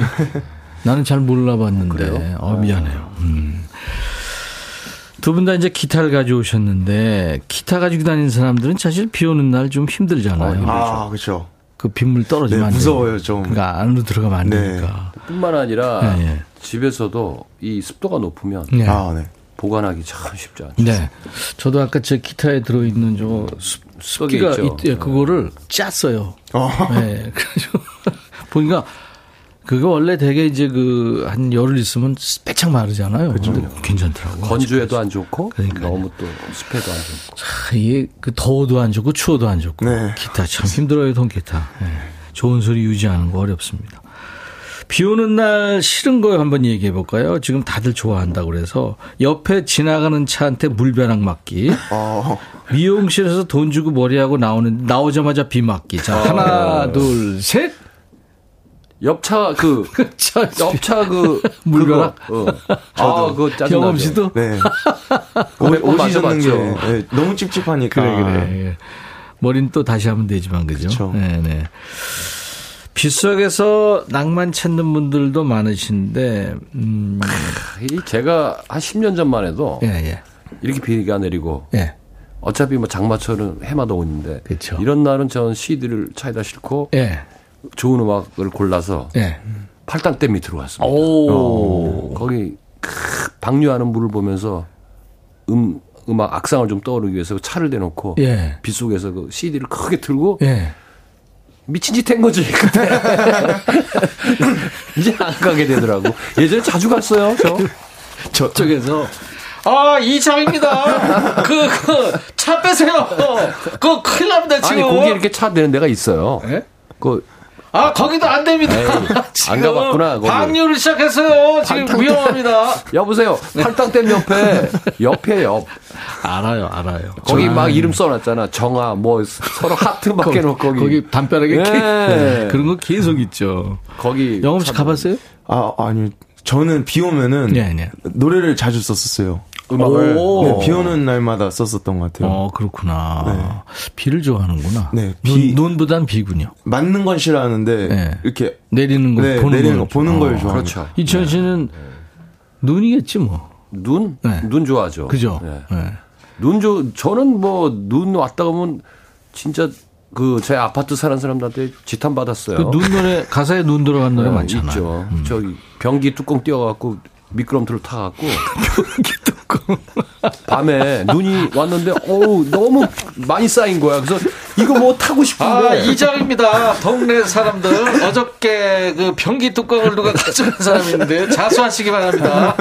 나는 잘 몰라봤는데. 어, 미안해요. 음. 두분 다 이제 기타를 가져오셨는데 기타 가지고 다니는 사람들은 사실 비 오는 날 좀 힘들잖아요. 아, 그렇죠. 그 빗물 떨어지면 네, 안 무서워요. 좀. 그러니까 안으로 들어가면 안 네. 되니까. 뿐만 아니라 예, 예. 집에서도 이 습도가 높으면 네. 아, 네. 보관하기 참 쉽지 않죠. 네. 저도 아까 제 기타에 들어있는 저 습, 습기 습기가 있죠. 있, 예, 그거를 짰어요. 어. 네. 그래가지고 보니까 그거 원래 되게 이제 그 한 열흘 있으면 빼창 마르잖아요. 근데 괜찮더라고요. 건조에도 안 좋고 그러니까요. 너무 또 습해도 안 좋고. 아, 이게 그 더워도 안 좋고 추워도 안 좋고 네. 기타 참 힘들어요 통기타. 네. 좋은 소리 유지하는 거 어렵습니다. 비 오는 날 싫은 거 한번 얘기해 볼까요? 지금 다들 좋아한다고 그래서 옆에 지나가는 차한테 물벼락 맞기. 어, 미용실에서 돈 주고 머리하고 나오는 나오자마자 비 맞기. 자 하나 둘 셋. 옆차 그 차, 옆차 그 물벼락? 그거, 어. 아, 그거 짜증나죠. 경험 씨도 네. 옷이 젖는 게 맞아봤죠. 네, 너무 찝찝하니까. 그래 그래. 머리는 또 다시 하면 되지만 그죠? 그쵸. 네네. 빗속에서 낭만 찾는 분들도 많으신데, 음, 이 제가 한 10년 전만 해도 예, 예, 이렇게 비가 내리고 예. 어차피 뭐 장마철은 해마다 오는데 그쵸. 이런 날은 전 CD를 차에다 싣고 예, 좋은 음악을 골라서 예. 팔당댐 밑으로 갔습니다. 오. 거기 크, 방류하는 물을 보면서 음 음악 악상을 좀 떠오르기 위해서 차를 대놓고 예. 빗속에서 그 CD를 크게 틀고 예. 미친 짓 한 거지. 이제 안 가게 되더라고. 예전에 자주 갔어요. 저. 저쪽에서. 아, 이장입니다. 그, 그, 차 빼세요. 그거 큰일 납니다, 지금. 아니 거기 이렇게 차 대는 데가 있어요. 예? 그 아, 거기도 안 됩니다. 에이, 안 가봤구나, 거기. 방류를 시작했어요. 지금 위험합니다. 여보세요. 팔당댐 옆에 옆에 옆. 알아요, 알아요. 거기 아, 막 이름 써놨잖아. 정아 뭐 서로 하트 막 해놓고 거기. 거기 담벼락에 예. 게- 네, 그런 거 계속 있죠. 거기 영업 씨 가봤어요? 아, 아니, 저는 비 오면은 네, 네. 노래를 자주 썼었어요. 음악을 오. 네, 비 오는 날마다 썼었던 것 같아요. 어, 그렇구나. 비를 좋아하는구나. 네, 비- 눈, 눈보단 비군요. 맞는 건 싫어하는데 네. 이렇게 내리는 거, 네, 보는 내리는 걸거 보는 걸 어. 좋아합니다. 그렇죠. 이천 씨는 눈이겠지 뭐. 눈? 네. 눈 좋아하죠. 그죠? 네. 네. 눈 좋, 저는 뭐 눈 왔다 가면 진짜 그 제 아파트 사는 사람들한테 지탄 받았어요. 그 눈 노래, 가사에 눈 들어간 노래 네, 많잖아요. 있죠. 음. 저기 변기 뚜껑 띄워갖고 미끄럼틀을 타갖고 변기 뚜껑 밤에 눈이 왔는데 어우 너무 많이 쌓인 거야. 그래서 이거 뭐 타고 싶은데. 아, 이장입니다. 동네 사람들. 어저께 그 변기 뚜껑을 누가 가져간 사람이 있는데 자수하시기 바랍니다.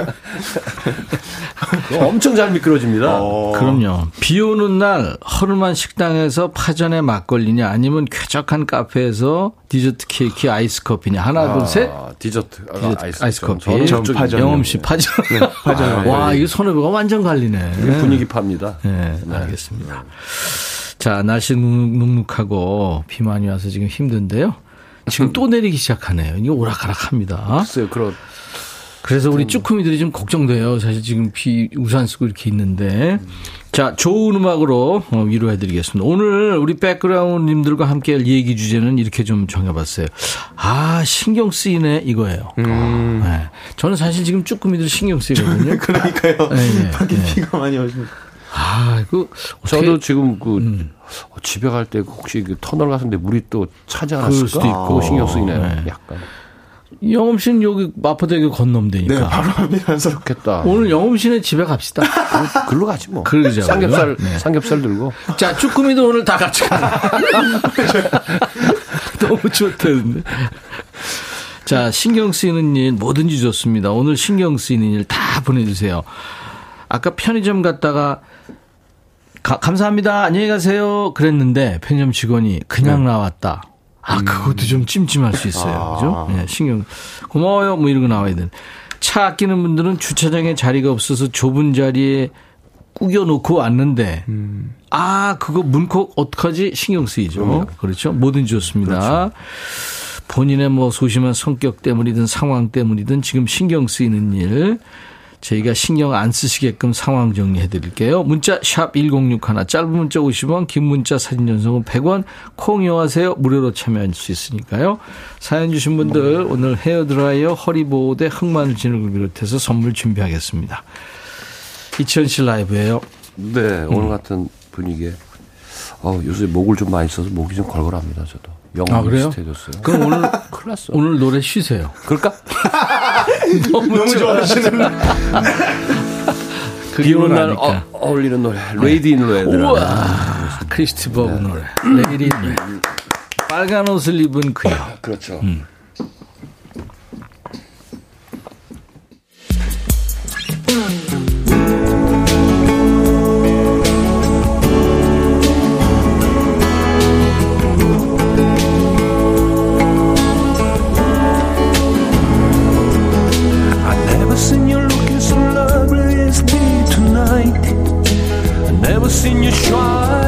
엄청 잘 미끄러집니다. 그럼요. 비 오는 날 허름한 식당에서 파전에 막걸리냐 아니면 쾌적한 카페에서 디저트 케이크 아이스 커피냐 하나 둘 셋. 아, 디저트. 아, 디저트 아이스, 아이스, 전- 커피. 저는 전 저쪽이- 파전. 영흠 씨 파전. 파전. 와, 이거 선후배가 완전 갈리네. 분위기 팝니다. 네, 알겠습니다. 자, 날씨 눅눅- 눅눅하고 비 많이 와서 지금 힘든데요. 지금 또 내리기 시작하네요. 이게 오락가락 합니다. 글쎄요, 그런 그래서 우리 쭈꾸미들이 좀 걱정돼요. 사실 지금 비 우산 쓰고 이렇게 있는데. 자, 좋은 음악으로 어, 위로해드리겠습니다. 오늘 우리 백그라운드님들과 함께 할 얘기 주제는 이렇게 좀 정해봤어요. 아, 신경 쓰이네, 이거예요. 네. 저는 사실 지금 쭈꾸미들 신경 쓰이거든요. 그러니까요. 네, 네, 밖에 네. 비가 많이 오시네. 아, 그, 저도 지금 그 음. 어, 집에 갈 때 혹시 그 터널 같은데 물이 또 차지 그럴 않았을까? 수도 있고. 신경 쓰이네요. 네. 약간 영엄 씨는 여기 마포대교 건너면 되니까. 네, 바로 앞이라서. 좋겠다. 오늘 영엄 씨네 집에 갑시다. 글로 가지 뭐. 그러자고요. 삼겹살 네. 삼겹살 들고. 자, 쭈꾸미도 오늘 다 같이 가. 너무 좋다는데. 자, 신경 쓰이는 일 뭐든지 좋습니다. 오늘 신경 쓰이는 일 다 보내주세요. 아까 편의점 갔다가 가- 감사합니다. 안녕히 가세요. 그랬는데 편의점 직원이 그냥 나왔다. 아, 그것도 좀 찜찜할 수 있어요. 그죠? 네, 신경, 고마워요. 뭐 이런 거 나와야 되는. 차 아끼는 분들은 주차장에 자리가 없어서 좁은 자리에 꾸겨놓고 왔는데, 아, 그거 문콕 어떡하지? 신경 쓰이죠. 그렇죠. 뭐든지 좋습니다. 본인의 뭐 소심한 성격 때문이든 상황 때문이든 지금 신경 쓰이는 일, 저희가 신경 안 쓰시게끔 상황 정리해 드릴게요. 문자 샵 1061, 짧은 문자 50원, 긴 문자 사진 전송은 100원, 콩 이용하세요. 무료로 참여할 수 있으니까요. 사연 주신 분들 오늘 헤어드라이어, 허리보호대, 흑마늘 진흙을 비롯해서 선물 준비하겠습니다. 씨 라이브예요. 네, 음. 오늘 같은 분위기에. 어, 요새 목을 좀 많이 써서 목이 좀 걸걸합니다, 저도. 영흠 아, 그래요? 비슷해졌어요. 그럼 오늘 큰일 났어. 오늘 노래 쉬세요. 그럴까? 너무 좋아하시는 비 오는 날. 어, 어울리는 노래. Lady in Red. 우와, 크리스 디 버그 노래. Lady 노래. 빨간 옷을 입은 그여. 그렇죠. I in your stride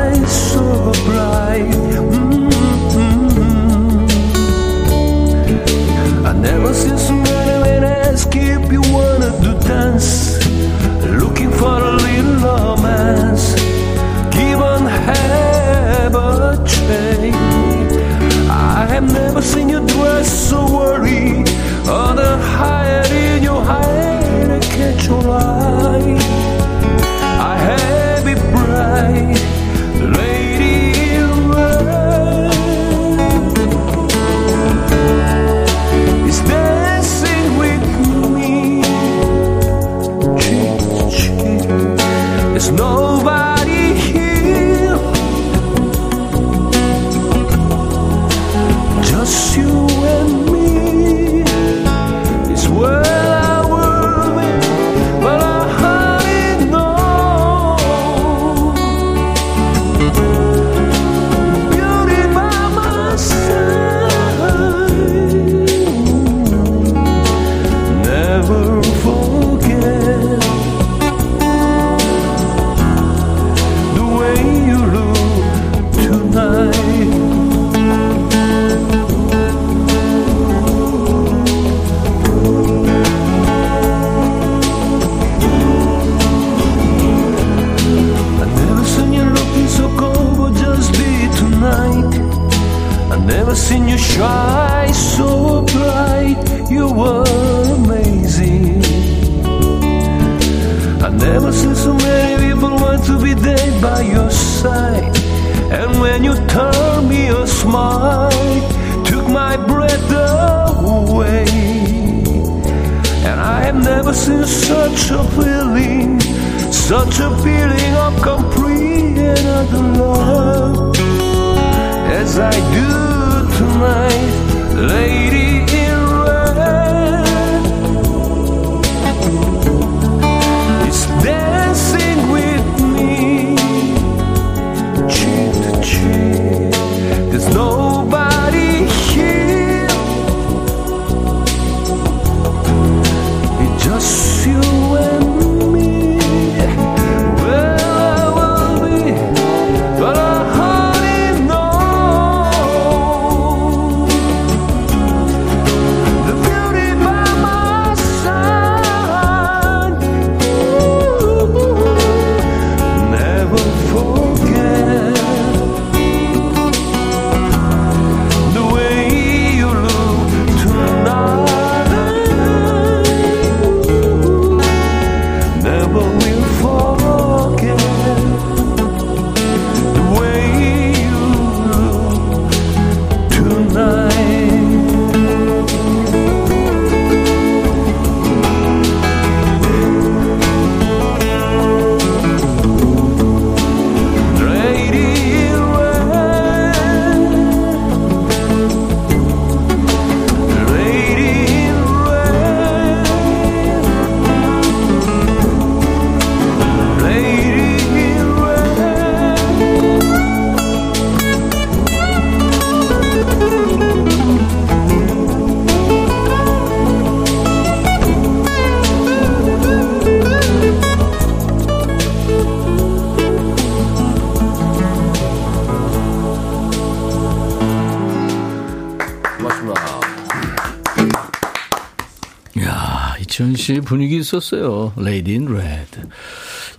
있었어요. Lady in Red.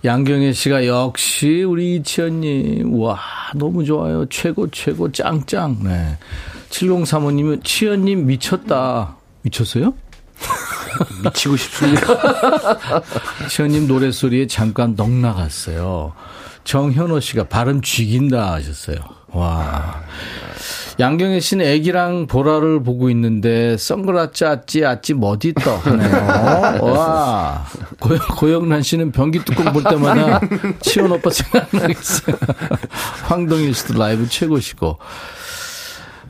양경혜 씨가 역시 우리 이치현님, 와, 너무 좋아요. 최고, 최고, 짱짱. 네. 7035님은 치현님 미쳤다. 미쳤어요? 미치고 싶습니다. 치현님 노래소리에 잠깐 넋 나갔어요. 정현호 씨가 발음 쥐긴다 하셨어요. 와. 양경혜 씨는 애기랑 보라를 보고 있는데 선글라스 아찌 아찌 뭐디 떠 하네요. 와. 고영, 고영란 씨는 변기 뚜껑 볼 때마다 치현 오빠 생각나겠어요. 황동일 씨도 라이브 최고시고.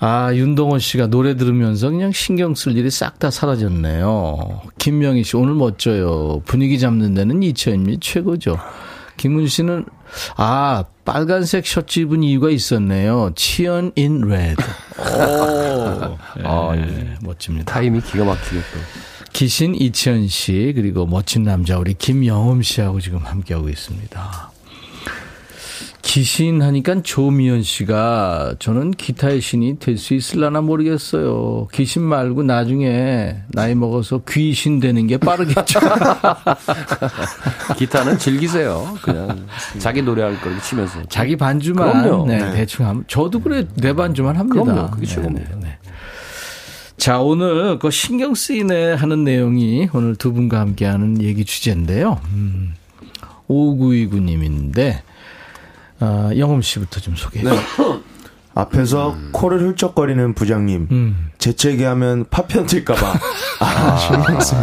아, 윤동원 씨가 노래 들으면서 그냥 신경 쓸 일이 싹 다 사라졌네요. 김명희 씨, 오늘 멋져요. 분위기 잡는 데는 이치현님이 최고죠. 김은 씨는, 아, 빨간색 셔츠 입은 이유가 있었네요. 치현 in Red. 오. 아, 예, 멋집니다. 타이밍이 기가 막히게 또. 기신 이치현 씨, 그리고 멋진 남자 우리 김영음 씨하고 지금 함께하고 있습니다. 기신 하니까 조미연 씨가 저는 기타의 신이 될 수 있을라나 모르겠어요. 기신 말고 나중에 나이 먹어서 귀신 되는 게 빠르겠죠. 기타는 즐기세요. 그냥 자기 노래할 거 치면서. 자기 반주만. 네, 네. 대충 하면 저도 그래 내 반주만 합니다. 그럼요. 그게 네, 최고입니다. 네, 네. 자, 오늘 그 신경 쓰이네 하는 내용이 오늘 두 분과 함께하는 얘기 주제인데요. 음, 5929님인데, 아, 영음 씨부터 좀 소개해 네. 앞에서 코를 훌쩍거리는 부장님. 음. 재채기 하면 파편 튈까봐. 아, 신경 쓰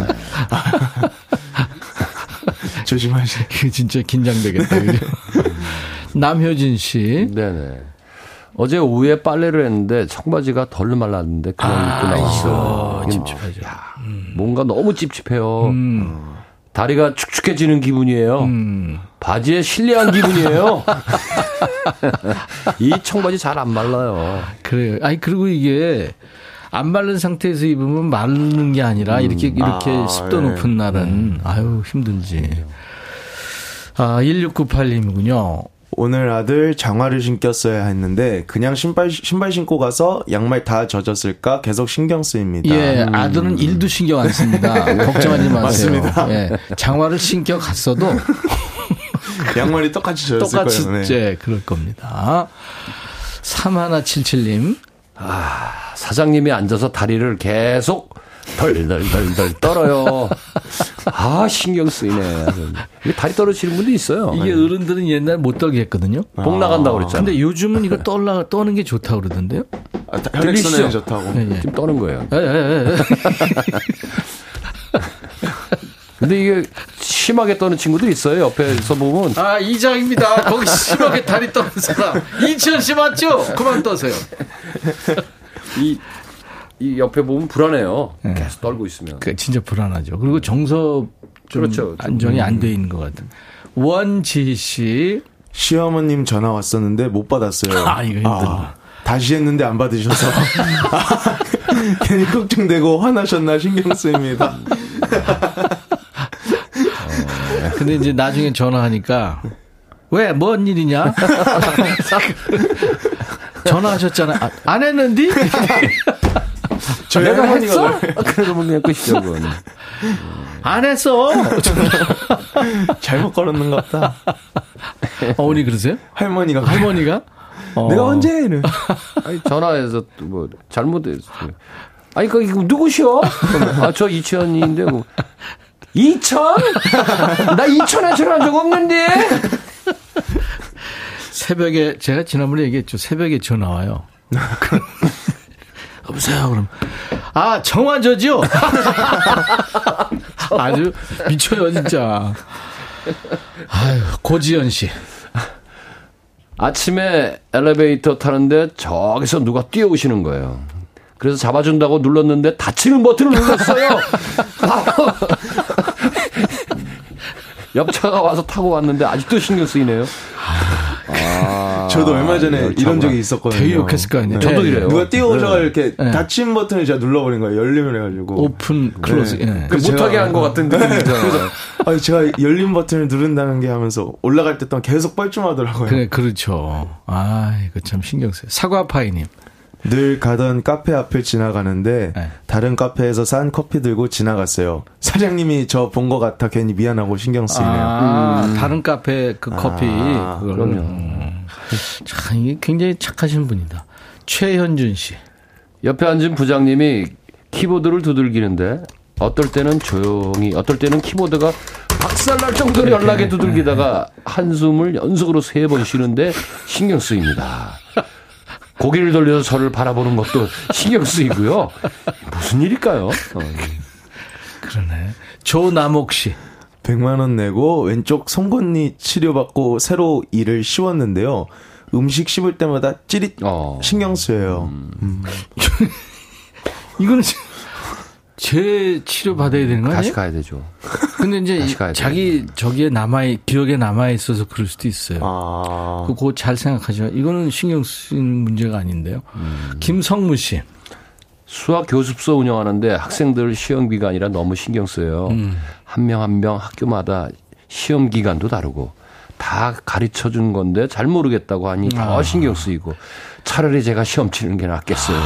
조심하시. 그 진짜 긴장되겠다. 남효진 씨. 네네. 어제 오후에 빨래를 했는데 청바지가 덜 말랐는데 그냥 입고 나왔어요. 이게 찝찝하죠. 야, 뭔가 너무 찝찝해요. 음. 다리가 축축해지는 기분이에요. 음. 바지에 실내한 기분이에요. 이 청바지 잘 안 말라요. 그래요. 아니, 그리고 이게 안 마른 상태에서 입으면 마르는 게 아니라 이렇게, 이렇게 아, 습도 예. 높은 날은, 아유, 힘들지. 아, 1698님이군요. 오늘 아들 장화를 신겼어야 했는데 그냥 신발 신발 신고 가서 양말 다 젖었을까 계속 신경 쓰입니다. 예, 아들은 일도 신경 안 씁니다. 걱정하지 마세요. 맞습니다. 예, 장화를 신겨 갔어도 양말이 똑같이 젖었을 똑같이 거예요. 네. 예, 그럴 겁니다. 3177님. 아, 사장님이 앉아서 다리를 계속 덜덜덜덜 떨어요. 아, 신경 쓰이네. 이게 다리 떨어지는 분도 있어요. 이게 어른들은 옛날 못 떨게 했거든요. 복 나간다고 그랬잖아요. 근데 요즘은 이거 떨라, 떠는 게 좋다고 그러던데요? 아, 들리시죠? 혈액순환이 좋다고. 예, 예. 지금 떠는 거예요. 예, 예, 예. 근데 이게 심하게 떠는 친구들 있어요. 옆에서 보면. 아, 이장입니다. 거기 심하게 다리 떠는 사람. 이천 씨 맞죠? 그만 떠세요. 이, 이 옆에 보면 불안해요. 계속 떨고 있으면. 그 진짜 불안하죠. 그리고 정서 좀 그렇죠. 안정이 안 돼 있는 것 같아요. 원지 씨. 시어머님 전화 왔었는데 못 받았어요. 아, 이거 힘들다. 다시 했는데 안 받으셔서 괜히 걱정되고 화나셨나 신경 쓰입니다. 근데 이제 나중에 전화하니까 왜 뭔 일이냐? 전화하셨잖아. 아, 안 했는데? 저희 내가 할머니가 했어? 그러면 그냥 끝이죠, 그건. 안 했어. 잘못 걸었는 것 같다. 어머니 그러세요? 할머니가. 할머니가? 어. 내가 언제 이래? 아니, 전화해서 또 뭐, 잘못했어요. 아니, 그, 이거 누구시오? 아, 저 이천이인데, 뭐. 이천? 나 이천에 전화한 적 없는데? 새벽에 제가 지난번에 얘기했죠. 새벽에 전화 와요. 여보세요. 그럼 아 정화저죠. 아주 미쳐요 진짜. 아유 고지연 씨. 아침에 엘리베이터 타는데 저기서 누가 뛰어오시는 거예요. 그래서 잡아준다고 눌렀는데 닫히는 버튼을 눌렀어요. 옆차가 와서 타고 왔는데 아직도 신경 쓰이네요. 아, 저도 얼마 전에 열차가. 이런 적이 있었거든요. 되게 욕했을 거 아니에요. 저도 네. 이래요. 누가 뛰어오셔가 이렇게 네. 닫힌 버튼을 제가 눌러버린 거예요. 열리면 해가지고. open close. 네. 예. 그 그래서 못하게 한 것 같은 느낌이죠. 아니, 제가 열린 버튼을 누른다는 게 하면서 올라갈 때 동안 계속 뻘쭘하더라고요. 그래 그렇죠. 아 이거 참 신경 써요. 사과파이님. 늘 가던 카페 앞을 지나가는데 네. 다른 카페에서 산 커피 들고 지나갔어요. 사장님이 저 본 것 같아 괜히 미안하고 신경 쓰이네요. 아 다른 카페 그 커피 아, 그걸. 음. 참 이게 굉장히 착하신 분이다. 최현준 씨. 옆에 앉은 부장님이 키보드를 두들기는데 어떨 때는 조용히 어떨 때는 키보드가 박살날 정도로 연락에 두들기다가 한숨을 연속으로 세 번 쉬는데 신경 쓰입니다. 고개를 돌려서 저를 바라보는 것도 신경 쓰이고요. 무슨 일일까요? 어. 그러네. 조남옥 씨. 100만 원 내고 왼쪽 송곳니 치료받고 새로 이를 씌웠는데요. 음식 씹을 때마다 찌릿 어. 신경 쓰여요. 이거는 제 치료 받아야 되는 거 다시 아니에요? 가야 되죠. 근데 이제 다시 자기 저기에 남아 기억에 남아 있어서 그럴 수도 있어요. 아. 그거 잘 생각하죠. 이거는 신경 쓰이는 문제가 아닌데요. 김성무 씨. 수학 교습소 운영하는데 학생들 시험 기간이라 너무 신경 써요. 한 명 한명 학교마다 시험 기간도 다르고 다 가르쳐 준 건데 잘 모르겠다고 하니 더 신경 쓰이고 차라리 제가 시험 치는 게 낫겠어요.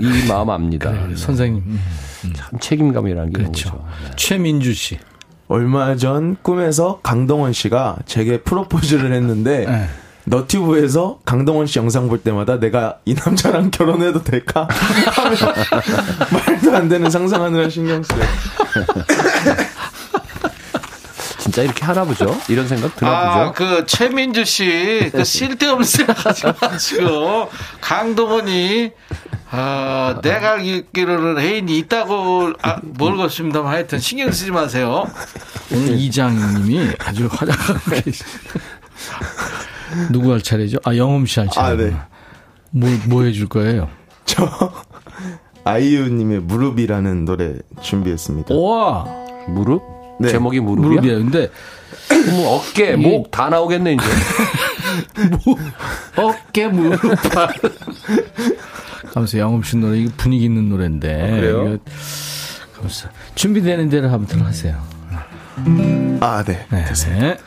이 마음 압니다. 네. 선생님. 음. 참 책임감이라는 게 그렇죠. 그렇죠. 최민주 씨. 얼마 전 꿈에서 강동원 씨가 제게 프로포즈를 했는데 네. 너튜브에서 강동원 씨 영상 볼 때마다 내가 이 남자랑 결혼해도 될까? 말도 안 되는 상상하느라 신경 쓰여. 진짜 이렇게 하나 보죠? 이런 생각 드나 아, 보죠? 그 최민주 씨, 그 쓸데없는 생각 하지 마시고 강동원이 아, 내가 알기로는 애인이 있다고 아, 모르겠습니다만 하여튼 신경 쓰지 마세요. 오늘 이장님이 아주 화장하고 계시. 누구 할 차례죠? 아, 영음 씨 할 차례. 아, 네. 뭐, 뭐 해줄 거예요? 저 아이유님의 무릎이라는 노래 준비했습니다. 와, 무릎? 네. 제목이 무릎이야? 무릎이야. 근데 뭐 어깨, 목 다 나오겠네 이제. 어깨 무릎 영음 씨 노래 이거 분위기 있는 노래인데. 그래요? 이거 가면서 준비되는 대로 한번 하세요. 아, 네. 네. 네. 모두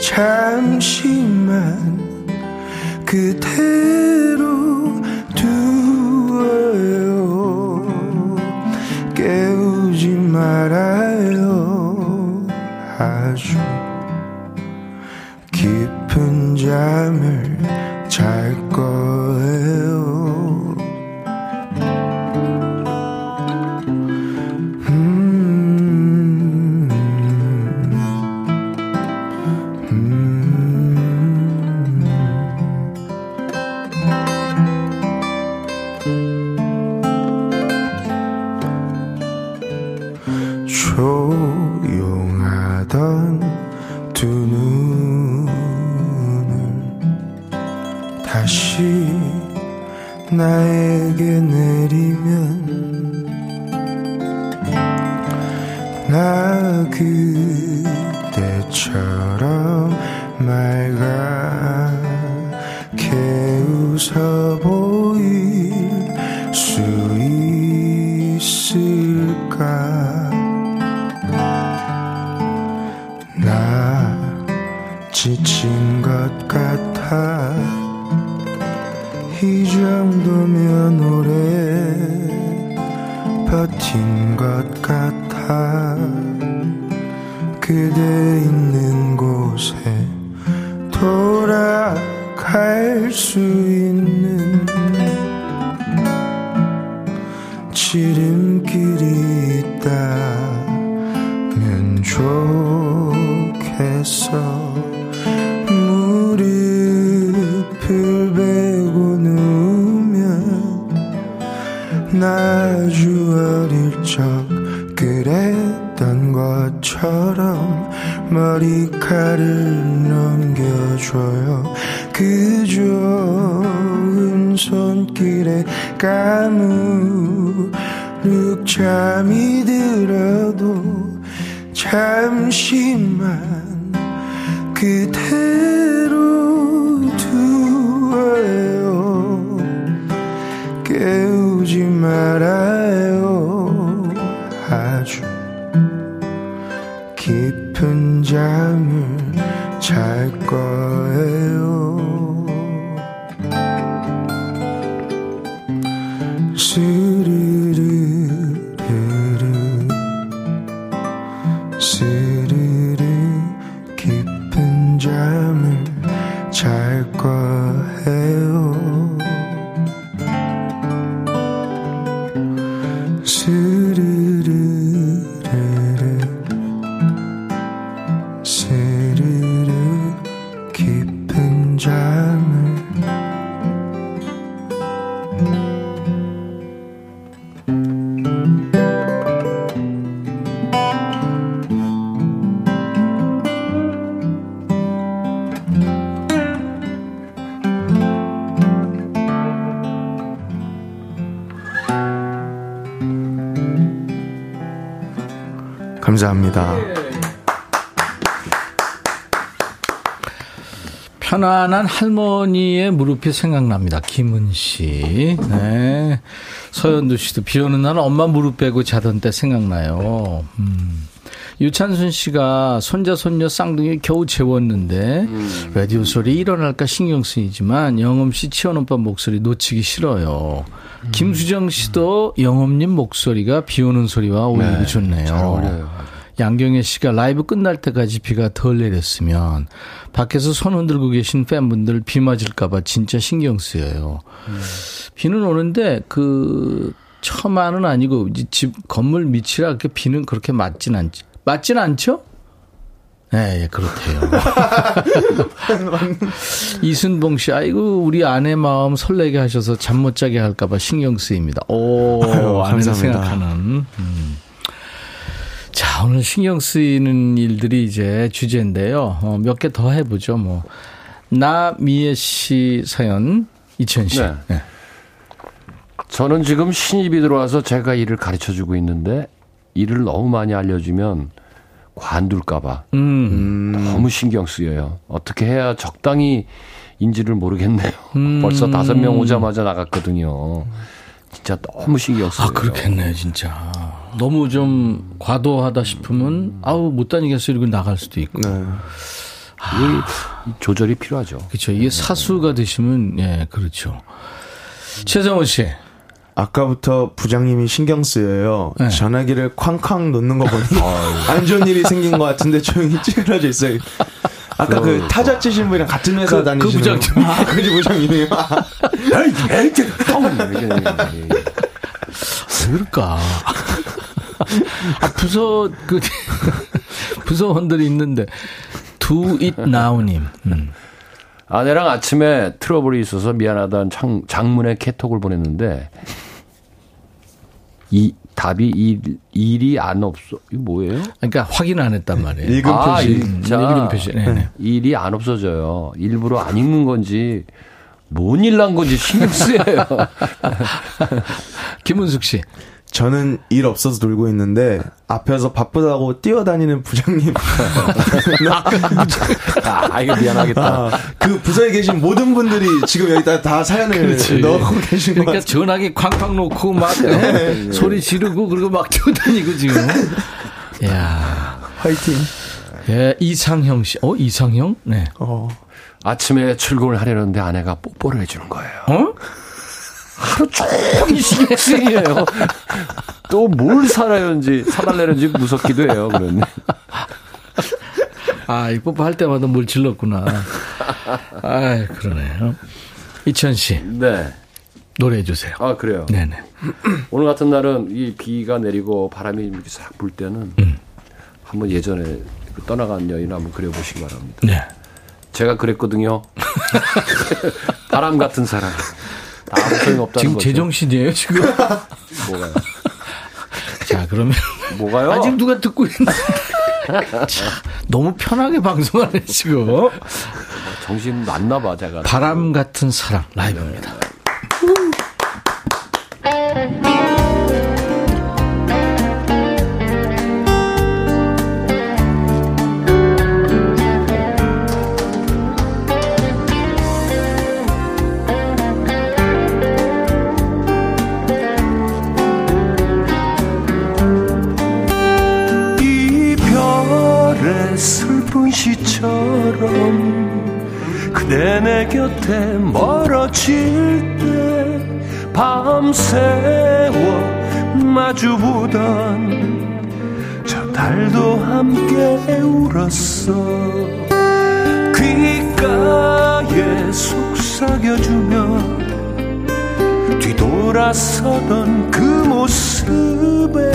잠시만 그대로 까무룩 잠이 들어도 잠시만 그대로 두어요. 깨우지 말아요. 아주 깊은 잠을 잘 거예요 편안한 할머니의 무릎이 생각납니다. 김은 씨. 네. 서현두 씨도 비 오는 날 엄마 무릎 빼고 자던 때 생각나요. 음. 유찬순 씨가 손자 손녀 쌍둥이 겨우 재웠는데 라디오 소리 일어날까 신경 쓰이지만 영엄 씨 치원 오빠 목소리 놓치기 싫어요. 김수정 씨도 영엄님 목소리가 비 오는 소리와 어울리고 좋네요. 잘 어울려요. 양경혜 씨가 라이브 끝날 때까지 비가 덜 내렸으면 밖에서 손 흔들고 계신 팬분들 비 맞을까봐 진짜 신경 쓰여요. 비는 오는데 그 처마는 아니고 이집 건물 밑이라 그렇게 비는 그렇게 맞진 않지. 맞진 않죠? 네, 예, 그렇대요. 이순봉 씨, 아이고, 우리 아내 마음 설레게 하셔서 잠 못 자게 할까봐 신경 쓰입니다. 오, 아유, 아내를 감사합니다. 생각하는. 음. 자, 오늘 신경 쓰이는 일들이 이제 주제인데요. 어, 몇 개 더 해보죠, 뭐. 나미애 씨 사연, 이천 씨. 네. 네. 저는 지금 신입이 들어와서 제가 일을 가르쳐 주고 있는데 일을 너무 많이 알려주면 관둘까봐 음, 너무 신경 쓰여요. 어떻게 해야 적당히 인지를 모르겠네요. 음. 벌써 다섯 명 오자마자 나갔거든요. 진짜 너무 신경 써요. 아, 그렇겠네요, 진짜. 너무 좀 과도하다 싶으면, 아우, 못 다니겠어. 이러고 나갈 수도 있고. 네. 이게 조절이 필요하죠. 그렇죠. 이게 사수가 되시면, 예, 그렇죠. 최성호 씨. 아까부터 부장님이 신경 쓰여요. 네. 전화기를 쾅쾅 놓는 거 보니 안 좋은 일이 생긴 것 같은데 조용히 찌그러져 있어요. 아까 그 타자 치신 분이랑 같은 회사 그- 그 다니시는 부장님. 분. 아, 그 부장님이에요. 왜 그럴까? 아, 부서, 그, 부서원들이 있는데, do it now님. 음. 아내랑 아침에 트러블이 있어서 미안하다는 장, 장문의 캐톡을 보냈는데 이 답이 일, 일이 안 없어. 이거 뭐예요? 그러니까 확인 안 했단 말이에요. 읽음 아, 표시. 음, 자, 읽음 표시. 네네. 일이 안 없어져요. 일부러 안 읽는 건지 뭔 일 난 건지 신경 쓰여요. 김은숙 씨. 저는 일 없어서 놀고 있는데 앞에서 바쁘다고 뛰어다니는 부장님. 아, 이거 미안하겠다. 아, 그 부서에 계신 모든 분들이 지금 여기다 다 사연을 넣고 계신 것 그러니까. 전화기 쾅쾅 놓고 막 어? 소리 지르고 그리고 막 뛰어다니고 지금. 야 화이팅. 예, 이상형 씨. 어, 이상형? 네. 어. 아침에 출근을 하려는데 아내가 뽀뽀를 해주는 거예요. 어? 하루 종일 신경 쓰이에요. 또뭘 사라는지 사달라는지 무섭기도 해요. 그런데 아, 이 뽀뽀 할 때마다 뭘 질렀구나. 아, 그러네요. 이천 씨, 네. 노래해 주세요. 아 그래요. 네네. 오늘 같은 날은 이 비가 내리고 바람이 이렇게 싹 불 때는 한번 예전에 그 떠나간 여인 한번 그려보시기 바랍니다. 네. 제가 그랬거든요. 바람 같은 사람. 아무 소용 없다는 지금 거죠. 제정신이에요, 지금? 뭐가요? 자, 그러면. 뭐가요? 아직 누가 듣고 있는데. 자, 너무 편하게 방송하네, 지금. 정신 났나 봐 제가. 바람 같은 사람, 라이브입니다. 그대 내 곁에 멀어질 때 밤새워 마주보던 저 달도 함께 울었어. 귓가에 속삭여주며 뒤돌아서던 그 모습에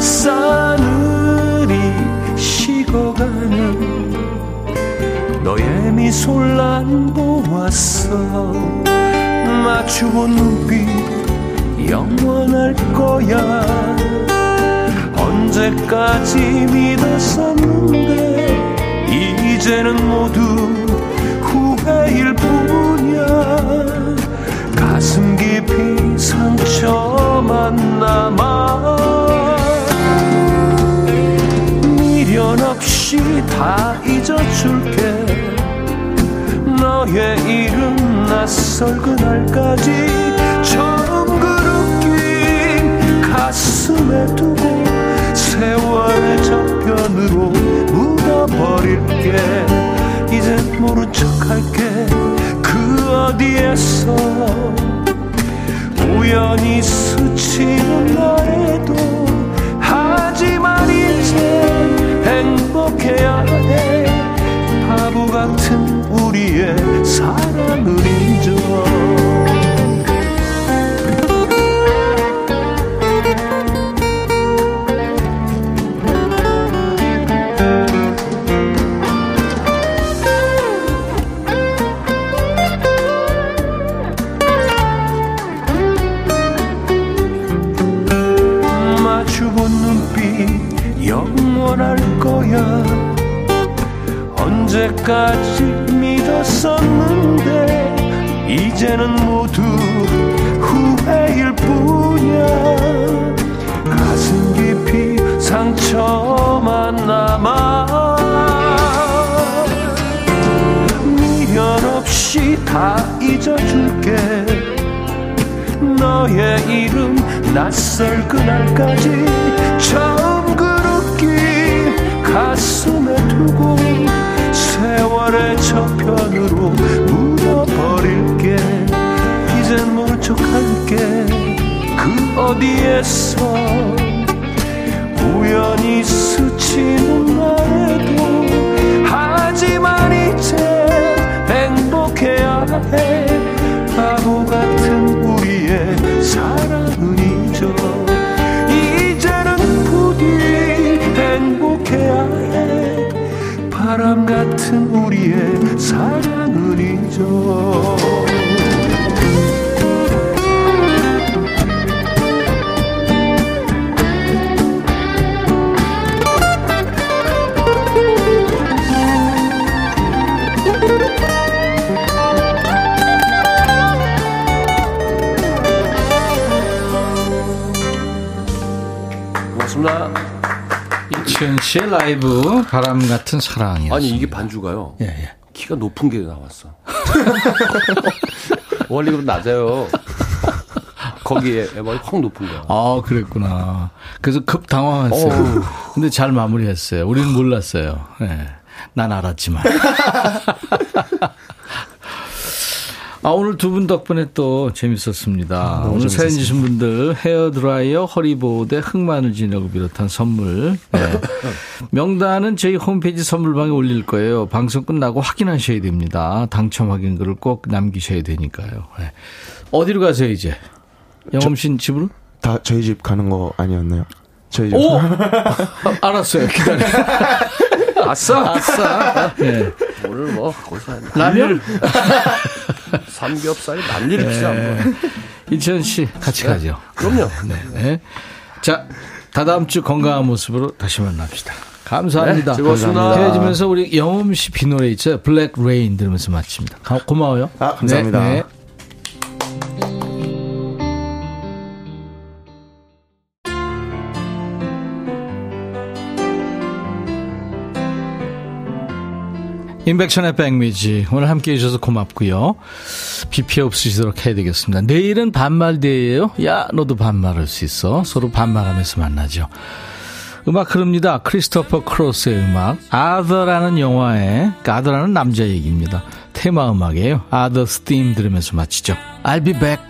싸늘히 식어가는 너의 미소를 난 보았어. 맞추본 눈빛 영원할 거야. 언제까지 믿었었는데 이제는 모두 후회일 뿐이야. 가슴 깊이 상처만 남아. 미련 없이 다 잊어줄게 너의 이름 낯설 그 날까지 처음 그룹긴 가슴에 두고 세월의 저편으로 묻어버릴게. 이제 모른 척할게. 그 어디에서 우연히 스치는 나에도 하지만 이제 행복해야 해 바보 같은 우리의 사랑을 인정 언제까지 믿었었는데 이제는 모두 후회일 뿐이야. 가슴 깊이 상처만 남아 미련 없이 다 잊어줄게. 너의 이름 낯설 그날까지 처음 그 느낌 가슴에 두고 세월의 저편으로 묻어버릴게. 이젠 모른 척할게. 그 어디에서 우연히 스치는 나에도 하지만 이제 행복해야 해. 바보 같은 우리의 사랑은 잊어. 이제는 부디 행복해야 해. 바람 같은 우리 의 사랑은 잊어 씨의 라이브 바람 같은 사랑이요. 아니 이게 반주가요. 예, 예. 키가 높은 게 나왔어. 원래 그럼 낮아요. 거기에 에버이 확 높은 거야. 아, 그랬구나. 그래서 급 당황했어요. 근데 잘 마무리했어요. 우리는 몰랐어요. 예. 난 알았지만. 아, 오늘 두 분 덕분에 또 재밌었습니다. 너무 오늘 사연 재밌었습니다. 주신 분들 헤어드라이어, 허리보호대, 흑마늘 진하고 비롯한 선물. 네. 명단은 저희 홈페이지 선물방에 올릴 거예요. 방송 끝나고 확인하셔야 됩니다. 당첨 확인글을 꼭 남기셔야 되니까요. 네. 어디로 가세요, 이제? 영엄신 집으로? 다 저희 집 가는 거 아니었나요? 저희 집. 오! 알았어요. 기다려. 아싸! 아싸. 네. 오늘 뭐 거기서 라면? 삼겹살이 난리를 치지 네. 않고. 이천 씨 같이 가죠. 그럼요. 네. 자, 다다음 주 건강한 모습으로 다시 만납시다. 감사합니다. 네, 즐거웠습니다. 헤어지면서 우리 영엄 씨비 노래 있죠. 블랙 레인 들으면서 마칩니다. 가- 고마워요. 아, 감사합니다. 인백션의 백미지 오늘 함께 해 주셔서 고맙고요. 비 피해 없으시도록 해야 되겠습니다. 내일은 반말대예요. 야 너도 반말할 수 있어. 서로 반말하면서 만나죠. 음악 흐릅니다. 크리스토퍼 크로스의 음악 아더라는 영화의 아더라는 남자 얘기입니다. 테마 음악이에요. Arthur's Theme 들으면서 마치죠. I'll be back.